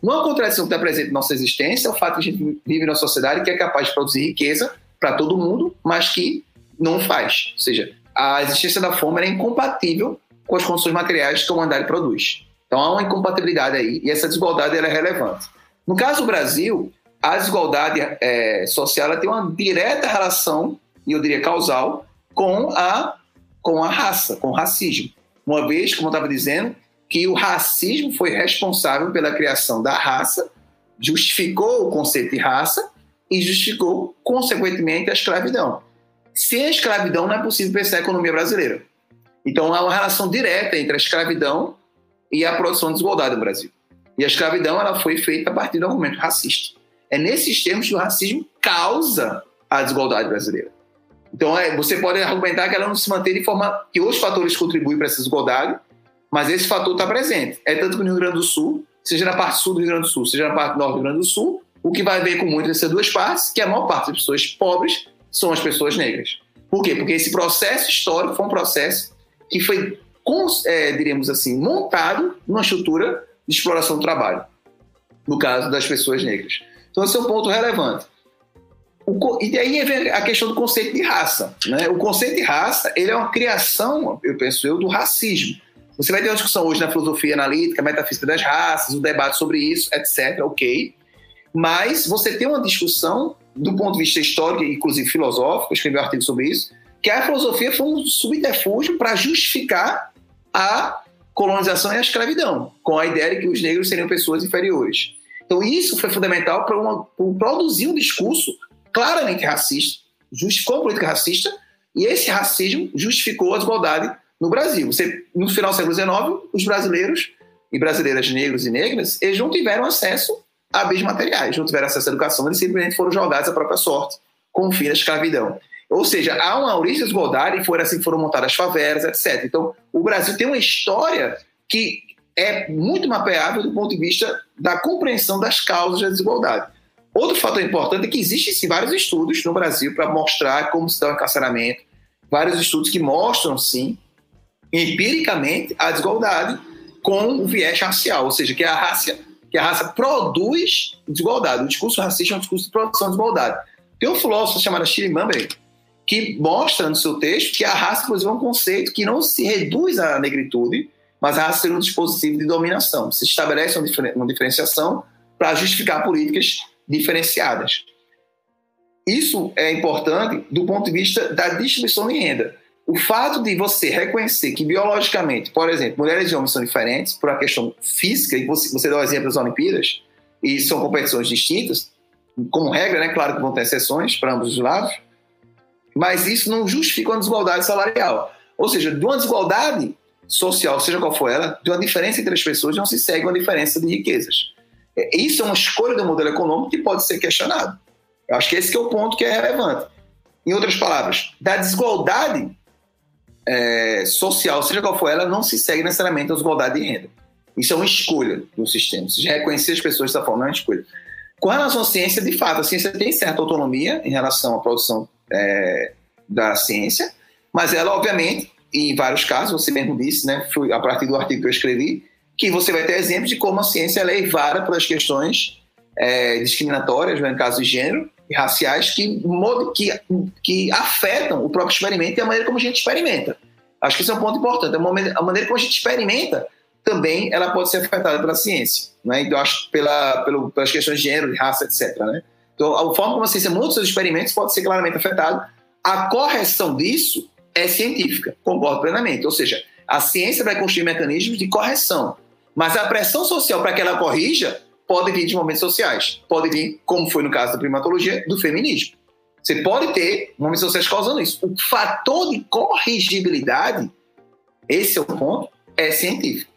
Uma contradição que está presente em nossa existência é o fato de a gente vive numa sociedade que é capaz de produzir riqueza para todo mundo, mas que não faz. Ou seja, a existência da fome é incompatível com as condições materiais que a humanidade produz. Então há uma incompatibilidade aí e essa desigualdade é relevante. No caso do Brasil, a desigualdade é, social tem uma direta relação, e eu diria causal, com a, com a raça, com o racismo. Uma vez, como eu estava dizendo, que o racismo foi responsável pela criação da raça, justificou o conceito de raça e justificou, consequentemente, a escravidão. Sem a escravidão, não é possível pensar a economia brasileira. Então, há uma relação direta entre a escravidão e a produção de desigualdade no Brasil. E a escravidão ela foi feita a partir do argumento racista. É nesses termos que o racismo causa a desigualdade brasileira. Então, é, você pode argumentar que ela não se mantém de forma que os fatores contribuem para essa desigualdade, mas esse fator está presente. É tanto no Rio Grande do Sul, seja na parte sul do Rio Grande do Sul, seja na parte norte do Rio Grande do Sul, o que vai ver com muito essas duas partes, que a maior parte das pessoas pobres são as pessoas negras. Por quê? Porque esse processo histórico foi um processo que foi, é, diríamos assim, montado numa estrutura de exploração do trabalho, no caso das pessoas negras. Então, esse é um ponto relevante. O, e daí vem a questão do conceito de raça. Né? O conceito de raça ele é uma criação, eu penso eu, do racismo. Você vai ter uma discussão hoje na filosofia analítica, metafísica das raças, o debate sobre isso, etc. Ok. Mas você tem uma discussão do ponto de vista histórico, inclusive filosófico, eu escrevi um artigo sobre isso, que a filosofia foi um subterfúgio para justificar a colonização e a escravidão, com a ideia de que os negros seriam pessoas inferiores. Então, isso foi fundamental para produzir um discurso claramente racista, justificou a política racista, e esse racismo justificou a desigualdade no Brasil. Você, no final do século XIX, os brasileiros e brasileiras negros e negras, eles não tiveram acesso a bens materiais, não tiveram acesso à educação, eles simplesmente foram jogados à própria sorte, com o fim da escravidão. Ou seja, há uma origem de desigualdade e foi assim foram montadas favelas, etc. Então, o Brasil tem uma história que é muito mapeável do ponto de vista da compreensão das causas da desigualdade. Outro fator importante é que existem sim, vários estudos no Brasil para mostrar como se dá o encarceramento, vários estudos que mostram, sim, empiricamente, a desigualdade com o viés racial, ou seja, que a raça, que a raça produz desigualdade. O discurso racista é um discurso de produção de desigualdade. Tem um filósofo chamado Shirley Mamberg que mostra no seu texto que a raça, inclusive, é um conceito que não se reduz à negritude, mas a raça ser um dispositivo de dominação. Se estabelece uma diferenciação para justificar políticas diferenciadas. Isso é importante do ponto de vista da distribuição de renda. O fato de você reconhecer que biologicamente, por exemplo, mulheres e homens são diferentes por uma questão física, e você, você deu o exemplo das Olimpíadas, e são competições distintas, como regra, né? Claro que vão ter exceções para ambos os lados, mas isso não justifica uma desigualdade salarial. Ou seja, de uma desigualdade social, seja qual for ela, de uma diferença entre as pessoas não se segue uma diferença de riquezas. É, isso é uma escolha do modelo econômico que pode ser questionado. Eu acho que esse que é o ponto que é relevante. Em outras palavras, da desigualdade é, social, seja qual for ela, não se segue necessariamente a desigualdade de renda. Isso é uma escolha do sistema. Se reconhecer as pessoas dessa forma é uma escolha. Com relação à ciência, de fato, a ciência tem certa autonomia em relação à produção é, da ciência, mas ela, obviamente, em vários casos, você mesmo disse, né, a partir do artigo que eu escrevi, que você vai ter exemplos de como a ciência é levada pelas questões é, discriminatórias, né, no caso de gênero, raciais, que, que, que afetam o próprio experimento e a maneira como a gente experimenta. Acho que isso é um ponto importante. A maneira como a gente experimenta também ela pode ser afetada pela ciência. Né? Então, acho pela, pelo, pelas questões de gênero, de raça, etc. Né? Então, a forma como a ciência monta seus experimentos pode ser claramente afetada. A correção disso é científica, concordo plenamente. Ou seja, a ciência vai construir mecanismos de correção, mas a pressão social para que ela corrija pode vir de momentos sociais, pode vir, como foi no caso da primatologia, do feminismo. Você pode ter momentos sociais causando isso. O fator de corrigibilidade, esse é o ponto, é científico.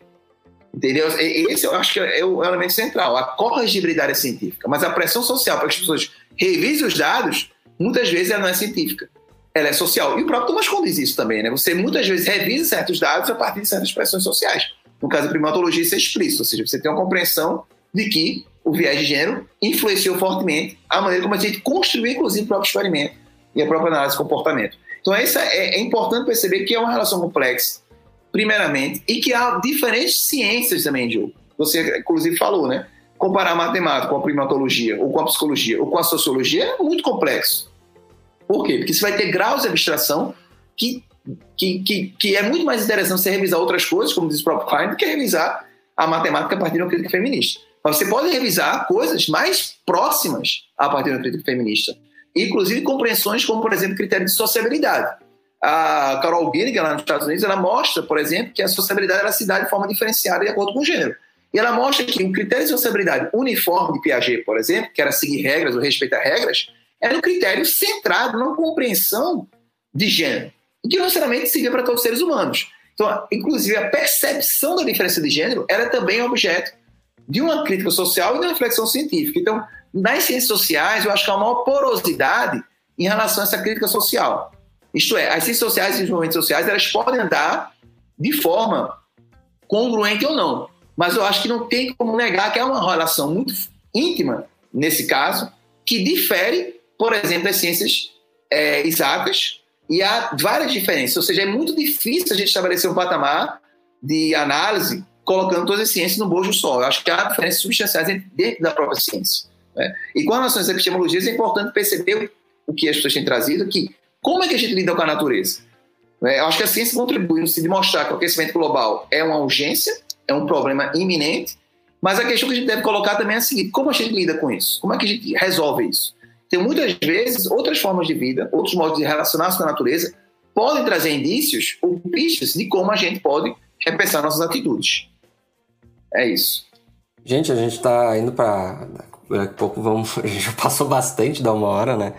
Entendeu? Esse eu acho que é o elemento central. A corrigibilidade é científica, mas a pressão social para que as pessoas revisem os dados, muitas vezes ela não é científica. Ela é social. E o próprio Thomas Kuhn diz isso também, né? Você muitas vezes revisa certos dados a partir de certas pressões sociais. No caso da primatologia, isso é explícito, ou seja, você tem uma compreensão de que o viés de gênero influenciou fortemente a maneira como a gente construiu, inclusive, o próprio experimento e a própria análise de comportamento. Então, essa é, é importante perceber que é uma relação complexa primeiramente, e que há diferentes ciências também, Diogo. Você, inclusive, falou, né? Comparar a matemática com a primatologia, ou com a psicologia, ou com a sociologia é muito complexo. Por quê? Porque você vai ter graus de abstração que, que, que, que é muito mais interessante você revisar outras coisas, como diz o próprio Klein, do que revisar a matemática a partir de uma crítica feminista. Mas você pode revisar coisas mais próximas a partir uma crítica feminista. Inclusive compreensões como, por exemplo, critério de sociabilidade a Carol Gilligan, lá nos Estados Unidos, ela mostra, por exemplo, que a sociabilidade ela se dá de forma diferenciada de acordo com o gênero. E ela mostra que o critério de sociabilidade uniforme de Piaget, por exemplo, que era seguir regras ou respeitar regras, era um critério centrado na compreensão de gênero, e que não necessariamente servia para todos os seres humanos. Então, inclusive, a percepção da diferença de gênero era também objeto de uma crítica social e de uma reflexão científica. Então, nas ciências sociais, eu acho que há uma porosidade em relação a essa crítica social. Isto é, as ciências sociais e os movimentos sociais elas podem andar de forma congruente ou não. Mas eu acho que não tem como negar que há uma relação muito íntima, nesse caso, que difere, por exemplo, das ciências é, exatas, e há várias diferenças. Ou seja, é muito difícil a gente estabelecer um patamar de análise colocando todas as ciências no bojo só. Eu acho que há diferenças substanciais dentro da própria ciência. Né? E com relação às epistemologias, é importante perceber o que as pessoas têm trazido, que como é que a gente lida com a natureza? É, eu acho que a ciência contribui no de mostrar que o aquecimento global é uma urgência, é um problema iminente, mas a questão que a gente deve colocar também é a seguinte: como a gente lida com isso? Como é que a gente resolve isso? Tem muitas vezes outras formas de vida, outros modos de relacionar-se com a natureza, podem trazer indícios ou pistas de como a gente pode repensar nossas atitudes. É isso. Gente, a gente está indo para. Daqui a pouco vamos. (laughs) A gente já passou bastante da uma hora, né?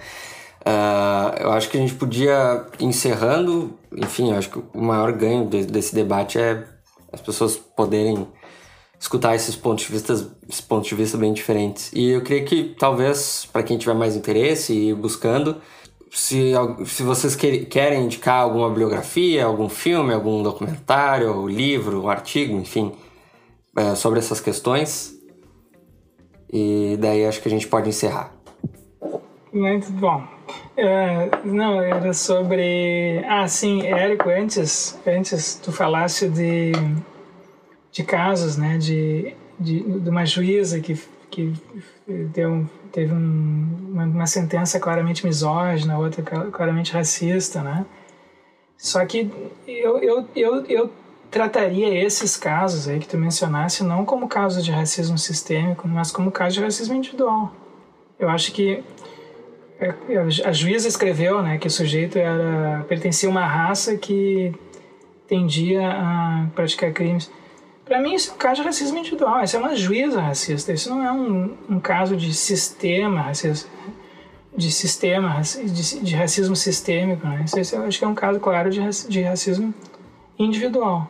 Uh, eu acho que a gente podia, encerrando, enfim, eu acho que o maior ganho de, desse debate é as pessoas poderem escutar esses pontos de vista, esses pontos de vista bem diferentes. E eu queria que talvez para quem tiver mais interesse e buscando, se, se vocês querem indicar alguma bibliografia, algum filme, algum documentário, livro, um artigo, enfim, é, sobre essas questões. E daí acho que a gente pode encerrar. Muito bom. É, não, era sobre. Ah, sim, Érico, antes, antes tu falasse de, de casos, né, de, de, de uma juíza que, que deu, teve um, uma, uma sentença claramente misógina, outra claramente racista, né? Só que eu, eu, eu, eu trataria esses casos aí que tu mencionasse não como casos de racismo sistêmico, mas como casos de racismo individual. Eu acho que é, a juíza escreveu né, que o sujeito era, pertencia a uma raça que tendia a praticar crimes. Para mim, isso é um caso de racismo individual. Isso é uma juíza racista. Isso não é um, um caso de sistema racista, de sistema de, de racismo sistêmico. Né? Isso, eu acho que é um caso claro de, de racismo individual.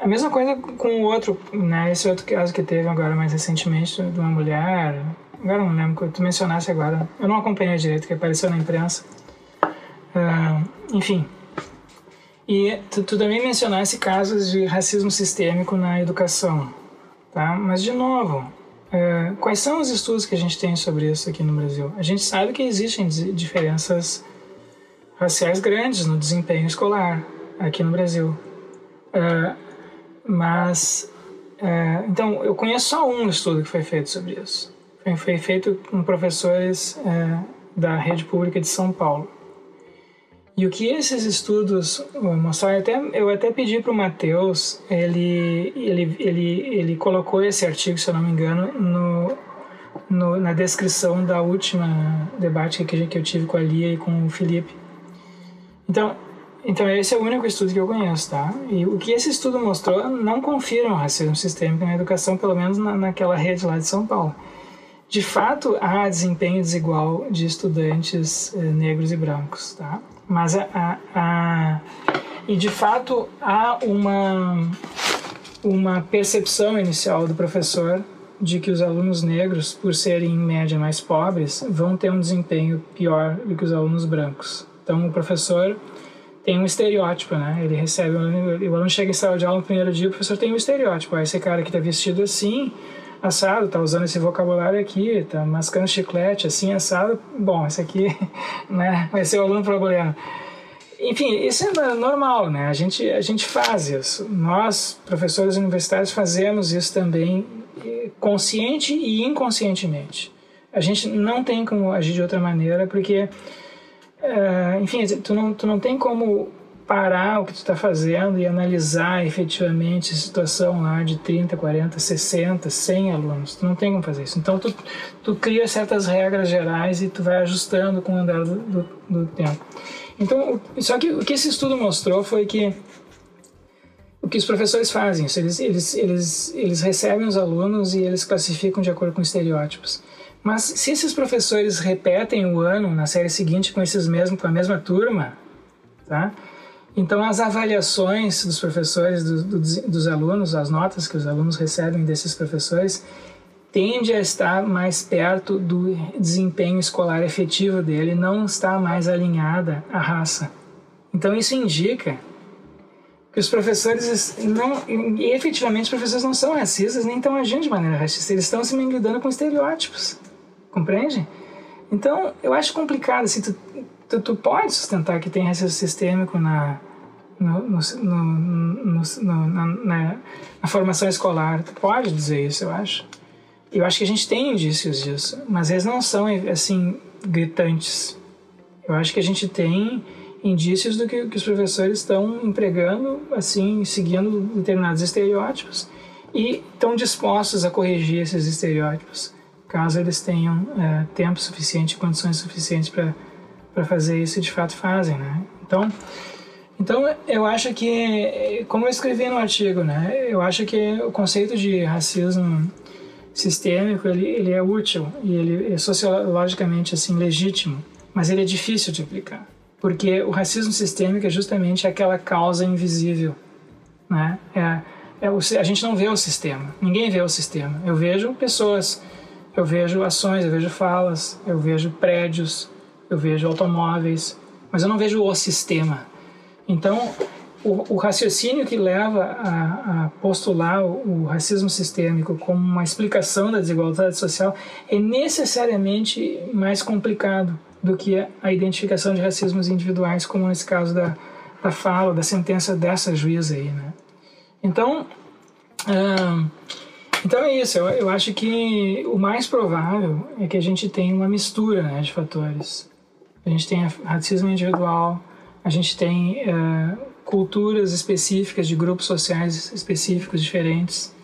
A mesma coisa com o outro, né? Esse outro caso que teve agora mais recentemente de uma mulher Agora não lembro, tu mencionasse agora. Eu não acompanhei direito, que apareceu na imprensa. Uh, enfim. E tu, tu, também mencionasse casos de racismo sistêmico na educação. Tá? Mas, de novo, uh, quais são os estudos que a gente tem sobre isso aqui no Brasil? A gente sabe que existem diferenças raciais grandes no desempenho escolar aqui no Brasil. Uh, mas, então, eu conheço só um estudo que foi feito sobre isso foi feito com professores é, da rede pública de São Paulo. E o que esses estudos mostraram, eu até, eu até pedi para o Matheus, ele, ele, ele, ele colocou esse artigo, se eu não me engano, no, no, na descrição da última debate que, que eu tive com a Lia e com o Felipe. Então, então esse é o único estudo que eu conheço, tá? E o que esse estudo mostrou não confirma o racismo sistêmico na educação, pelo menos na, naquela rede lá de São Paulo. De fato, há desempenho desigual de estudantes eh, negros e brancos, tá? Mas a, a, a, e de fato há uma uma percepção inicial do professor de que os alunos negros, por serem em média mais pobres, vão ter um desempenho pior do que os alunos brancos. Então, o professor tem um estereótipo, né? Ele recebe, o aluno chega em sala de aula no primeiro dia, o professor tem um estereótipo. Ah, esse cara que está vestido assim, assado, tá usando esse vocabulário aqui, tá mascando chiclete, assim, assado. Bom, esse aqui, (laughs) né? Vai ser o aluno problema. Enfim, isso é normal, né? A gente, a gente faz isso. Nós, professores universitários, fazemos isso também consciente e inconscientemente. A gente não tem como agir de outra maneira, porque, eh, enfim, tu não, tu não tem como parar o que tu está fazendo e analisar efetivamente a situação lá de 30, 40, 60, 100 alunos. Tu não tem como fazer isso. Então, tu, tu cria certas regras gerais e tu vai ajustando com o andar do, do, do tempo. Então, só que o que esse estudo mostrou foi que o que os professores fazem, eles, eles, eles, eles recebem os alunos e eles classificam de acordo com estereótipos. Mas se esses professores repetem o ano na série seguinte com esses mesmos, com a mesma turma, tá? Então as avaliações dos professores, do, do, dos alunos, as notas que os alunos recebem desses professores, tende a estar mais perto do desempenho escolar efetivo dele, não está mais alinhada à raça. Então isso indica que os professores não, efetivamente os professores não são racistas nem estão agindo de maneira racista, eles estão se lidando com estereótipos, compreende? Então eu acho complicado, assim, tu, tu, tu pode sustentar que tem racismo sistêmico na, no, no, no, no na, na, na formação escolar, tu pode dizer isso, eu acho. Eu acho que a gente tem indícios disso, mas eles não são assim gritantes. Eu acho que a gente tem indícios do que, que os professores estão empregando, assim, seguindo determinados estereótipos e estão dispostos a corrigir esses estereótipos, caso eles tenham é, tempo suficiente, condições suficientes para fazer isso e de fato fazem, né? Então, então eu acho que, como eu escrevi no artigo, né? Eu acho que o conceito de racismo sistêmico ele, ele é útil e ele é sociologicamente assim legítimo, mas ele é difícil de aplicar, porque o racismo sistêmico é justamente aquela causa invisível, né? É, é o, a gente não vê o sistema, ninguém vê o sistema. Eu vejo pessoas, eu vejo ações, eu vejo falas, eu vejo prédios, eu vejo automóveis, mas eu não vejo o sistema. Então o, o, raciocínio que leva a, a postular o, o, racismo sistêmico como uma explicação da desigualdade social é necessariamente mais complicado do que a identificação de racismos individuais, como nesse caso da, da fala, da sentença dessa juíza aí, né? Então, então é isso. Eu, eu acho que o mais provável é que a gente tenha uma mistura né, de fatores. A gente tem racismo individual, a gente tem uh, culturas específicas de grupos sociais específicos diferentes.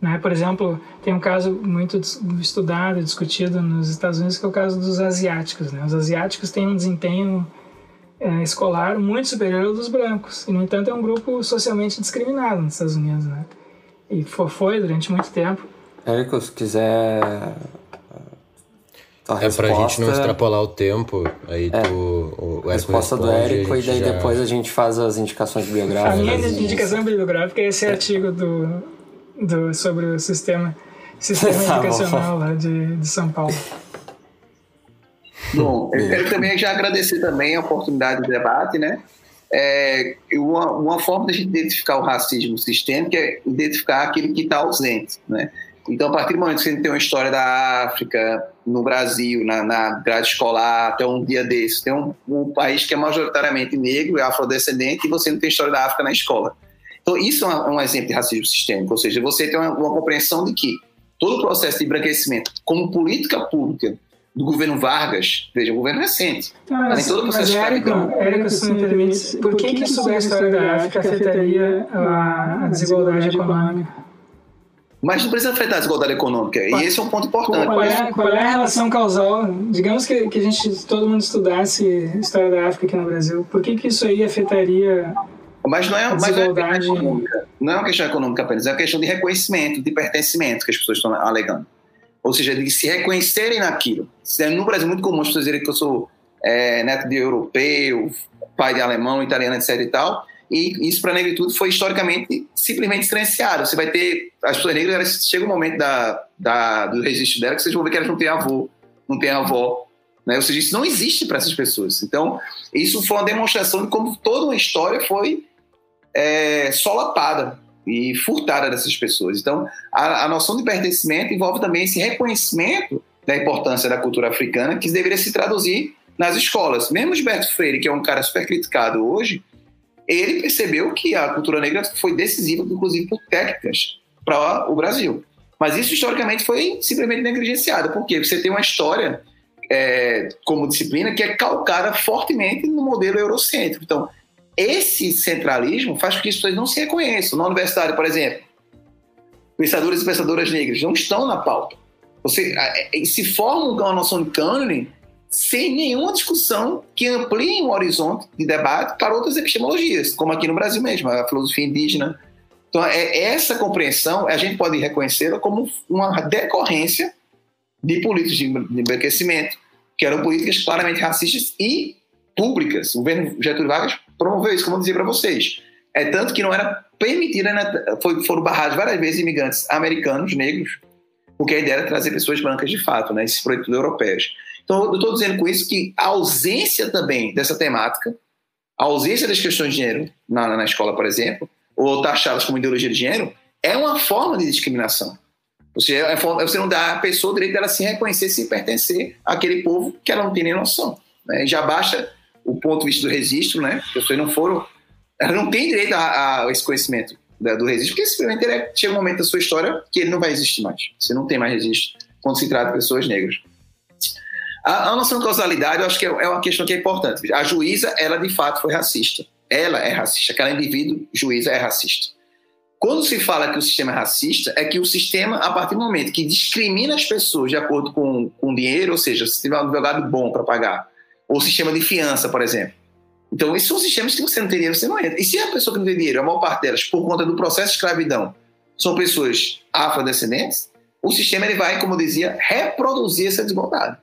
Né? Por exemplo, tem um caso muito estudado e discutido nos Estados Unidos que é o caso dos asiáticos. Né? Os asiáticos têm um desempenho é, escolar muito superior ao dos brancos e, no entanto, é um grupo socialmente discriminado nos Estados Unidos. Né? E foi durante muito tempo. Érico, se quiser a é resposta... pra gente não extrapolar o tempo, aí é, tu. O, o a resposta responde, do Érico, e daí já... depois a gente faz as indicações bibliográficas. A minha indicação bibliográfica é esse artigo do, do, sobre o sistema, sistema (laughs) tá educacional lá de, de São Paulo. Bom, eu quero também já agradecer também a oportunidade de debate, né? É, uma, uma forma de a gente identificar o racismo sistêmico é identificar aquilo que está ausente, né? Então, a partir do momento que você tem uma história da África, no Brasil, na, na grade escolar, até um dia desse, tem um, um, país que é majoritariamente negro, é afrodescendente, e você não tem história da África na escola. Então, isso é um, um exemplo de racismo sistêmico, ou seja, você tem uma, uma compreensão de que todo o processo de embranquecimento, como política pública do governo Vargas, veja, o governo recente, mas, mas todo o processo mas, Érico, Érico, se me permite, por que, que a história da África afetaria a, a desigualdade econômica? Mas não precisa afetar a desigualdade econômica. E esse é um ponto importante. Qual é, qual é a relação causal? Digamos que, que a gente, todo mundo estudasse história da África aqui no Brasil. Por que, que isso aí afetaria mas não é, mas não é, questão econômica, não é uma questão econômica apenas, é uma questão de reconhecimento, de pertencimento que as pessoas estão alegando. Ou seja, de se reconhecerem naquilo. É, no Brasil é muito comum as pessoas dizerem que eu sou é, neto de europeu, pai de alemão, italiano, etc e tal. E isso para a negritude foi historicamente simplesmente silenciado. Você vai ter. As pessoas negras, elas, chega um momento da, da, do registro dela que vocês vão ver que elas não têm avô, não têm avó. Né? Ou seja, isso não existe para essas pessoas. Então, isso foi uma demonstração de como toda uma história foi é, solapada e furtada dessas pessoas. Então, a, a, noção de pertencimento envolve também esse reconhecimento da importância da cultura africana, que deveria se traduzir nas escolas. Mesmo Gilberto Freire, que é um cara super criticado hoje, ele percebeu que a cultura negra foi decisiva, inclusive por técnicas, para o Brasil. Mas isso historicamente foi simplesmente negligenciado, porque você tem uma história é, como disciplina que é calcada fortemente no modelo eurocêntrico. Então, esse centralismo faz com que as pessoas não se reconheçam. Na universidade, por exemplo, pensadores e pensadoras negras não estão na pauta. Você é, se forma uma noção de cânone sem nenhuma discussão que amplie um horizonte de debate para outras epistemologias, como aqui no Brasil mesmo, a filosofia indígena. Então, é, essa compreensão, a gente pode reconhecê-la como uma decorrência de políticas de embranquecimento, que eram políticas claramente racistas e públicas. O governo Getúlio Vargas promoveu isso, como eu dizia para vocês. É tanto que não era permitida, né, foi, foram barrados várias vezes imigrantes americanos, negros, porque a ideia era trazer pessoas brancas de fato, né, esses projetos europeus. Então, eu estou dizendo com isso que a ausência também dessa temática, a ausência das questões de gênero na, na escola, por exemplo, ou taxadas como ideologia de gênero, é uma forma de discriminação. Ou seja, é você não dá à pessoa o direito dela se reconhecer, se pertencer àquele povo que ela não tem nem noção. Né? Já basta o ponto de vista do registro, né? As pessoas não foram. Ela não tem direito a, a esse conhecimento da, do registro, porque simplesmente é, chega um momento da sua história que ele não vai existir mais. Você não tem mais registro quando se trata de pessoas negras. A, a noção de causalidade, eu acho que é, é uma questão que é importante. A juíza, ela de fato foi racista. Ela é racista. Aquela indivíduo, juíza, é racista. Quando se fala que o sistema é racista, é que o sistema, a partir do momento que discrimina as pessoas de acordo com, com dinheiro, ou seja, se tiver um advogado bom para pagar, ou sistema de fiança, por exemplo. Então, esses são sistemas que você não tem dinheiro, você não entra. E se a pessoa que não tem dinheiro, a maior parte delas, por conta do processo de escravidão, são pessoas afrodescendentes, o sistema ele vai, como eu dizia, reproduzir essa desigualdade.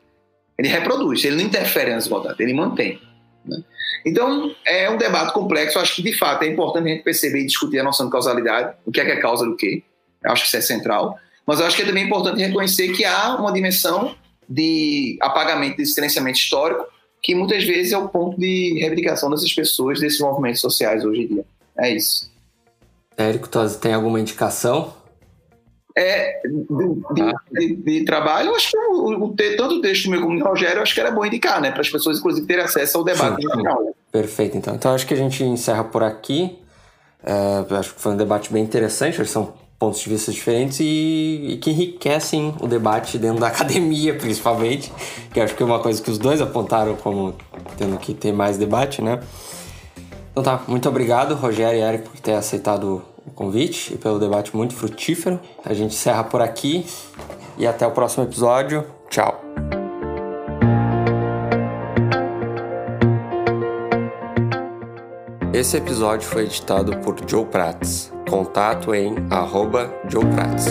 Ele reproduz, ele não interfere na desigualdade, ele mantém. Né? Então, é um debate complexo. Eu acho que, de fato, é importante a gente perceber e discutir a noção de causalidade, o que é que é causa do quê. Eu acho que isso é central. Mas eu acho que é também importante reconhecer que há uma dimensão de apagamento, de silenciamento histórico, que muitas vezes é o ponto de reivindicação dessas pessoas, desses movimentos sociais hoje em dia. É isso. Érico, tem alguma indicação é, de, ah. de, de, trabalho, acho que o, o, tanto o texto meu como do Rogério, acho que era bom indicar, né? Para as pessoas, inclusive, terem acesso ao debate sim, sim. Perfeito, então. Então, acho que a gente encerra por aqui. É, acho que foi um debate bem interessante, são pontos de vista diferentes e, e, que enriquecem o debate dentro da (laughs) academia, principalmente, que acho que é uma coisa que os dois apontaram como tendo que ter mais debate, né? Então tá, muito obrigado, Rogério e Eric, por ter aceitado o convite e pelo debate muito frutífero. A gente encerra por aqui e até o próximo episódio. Tchau. Esse episódio foi editado por Joe Prats. Contato em arroba Joe Prats.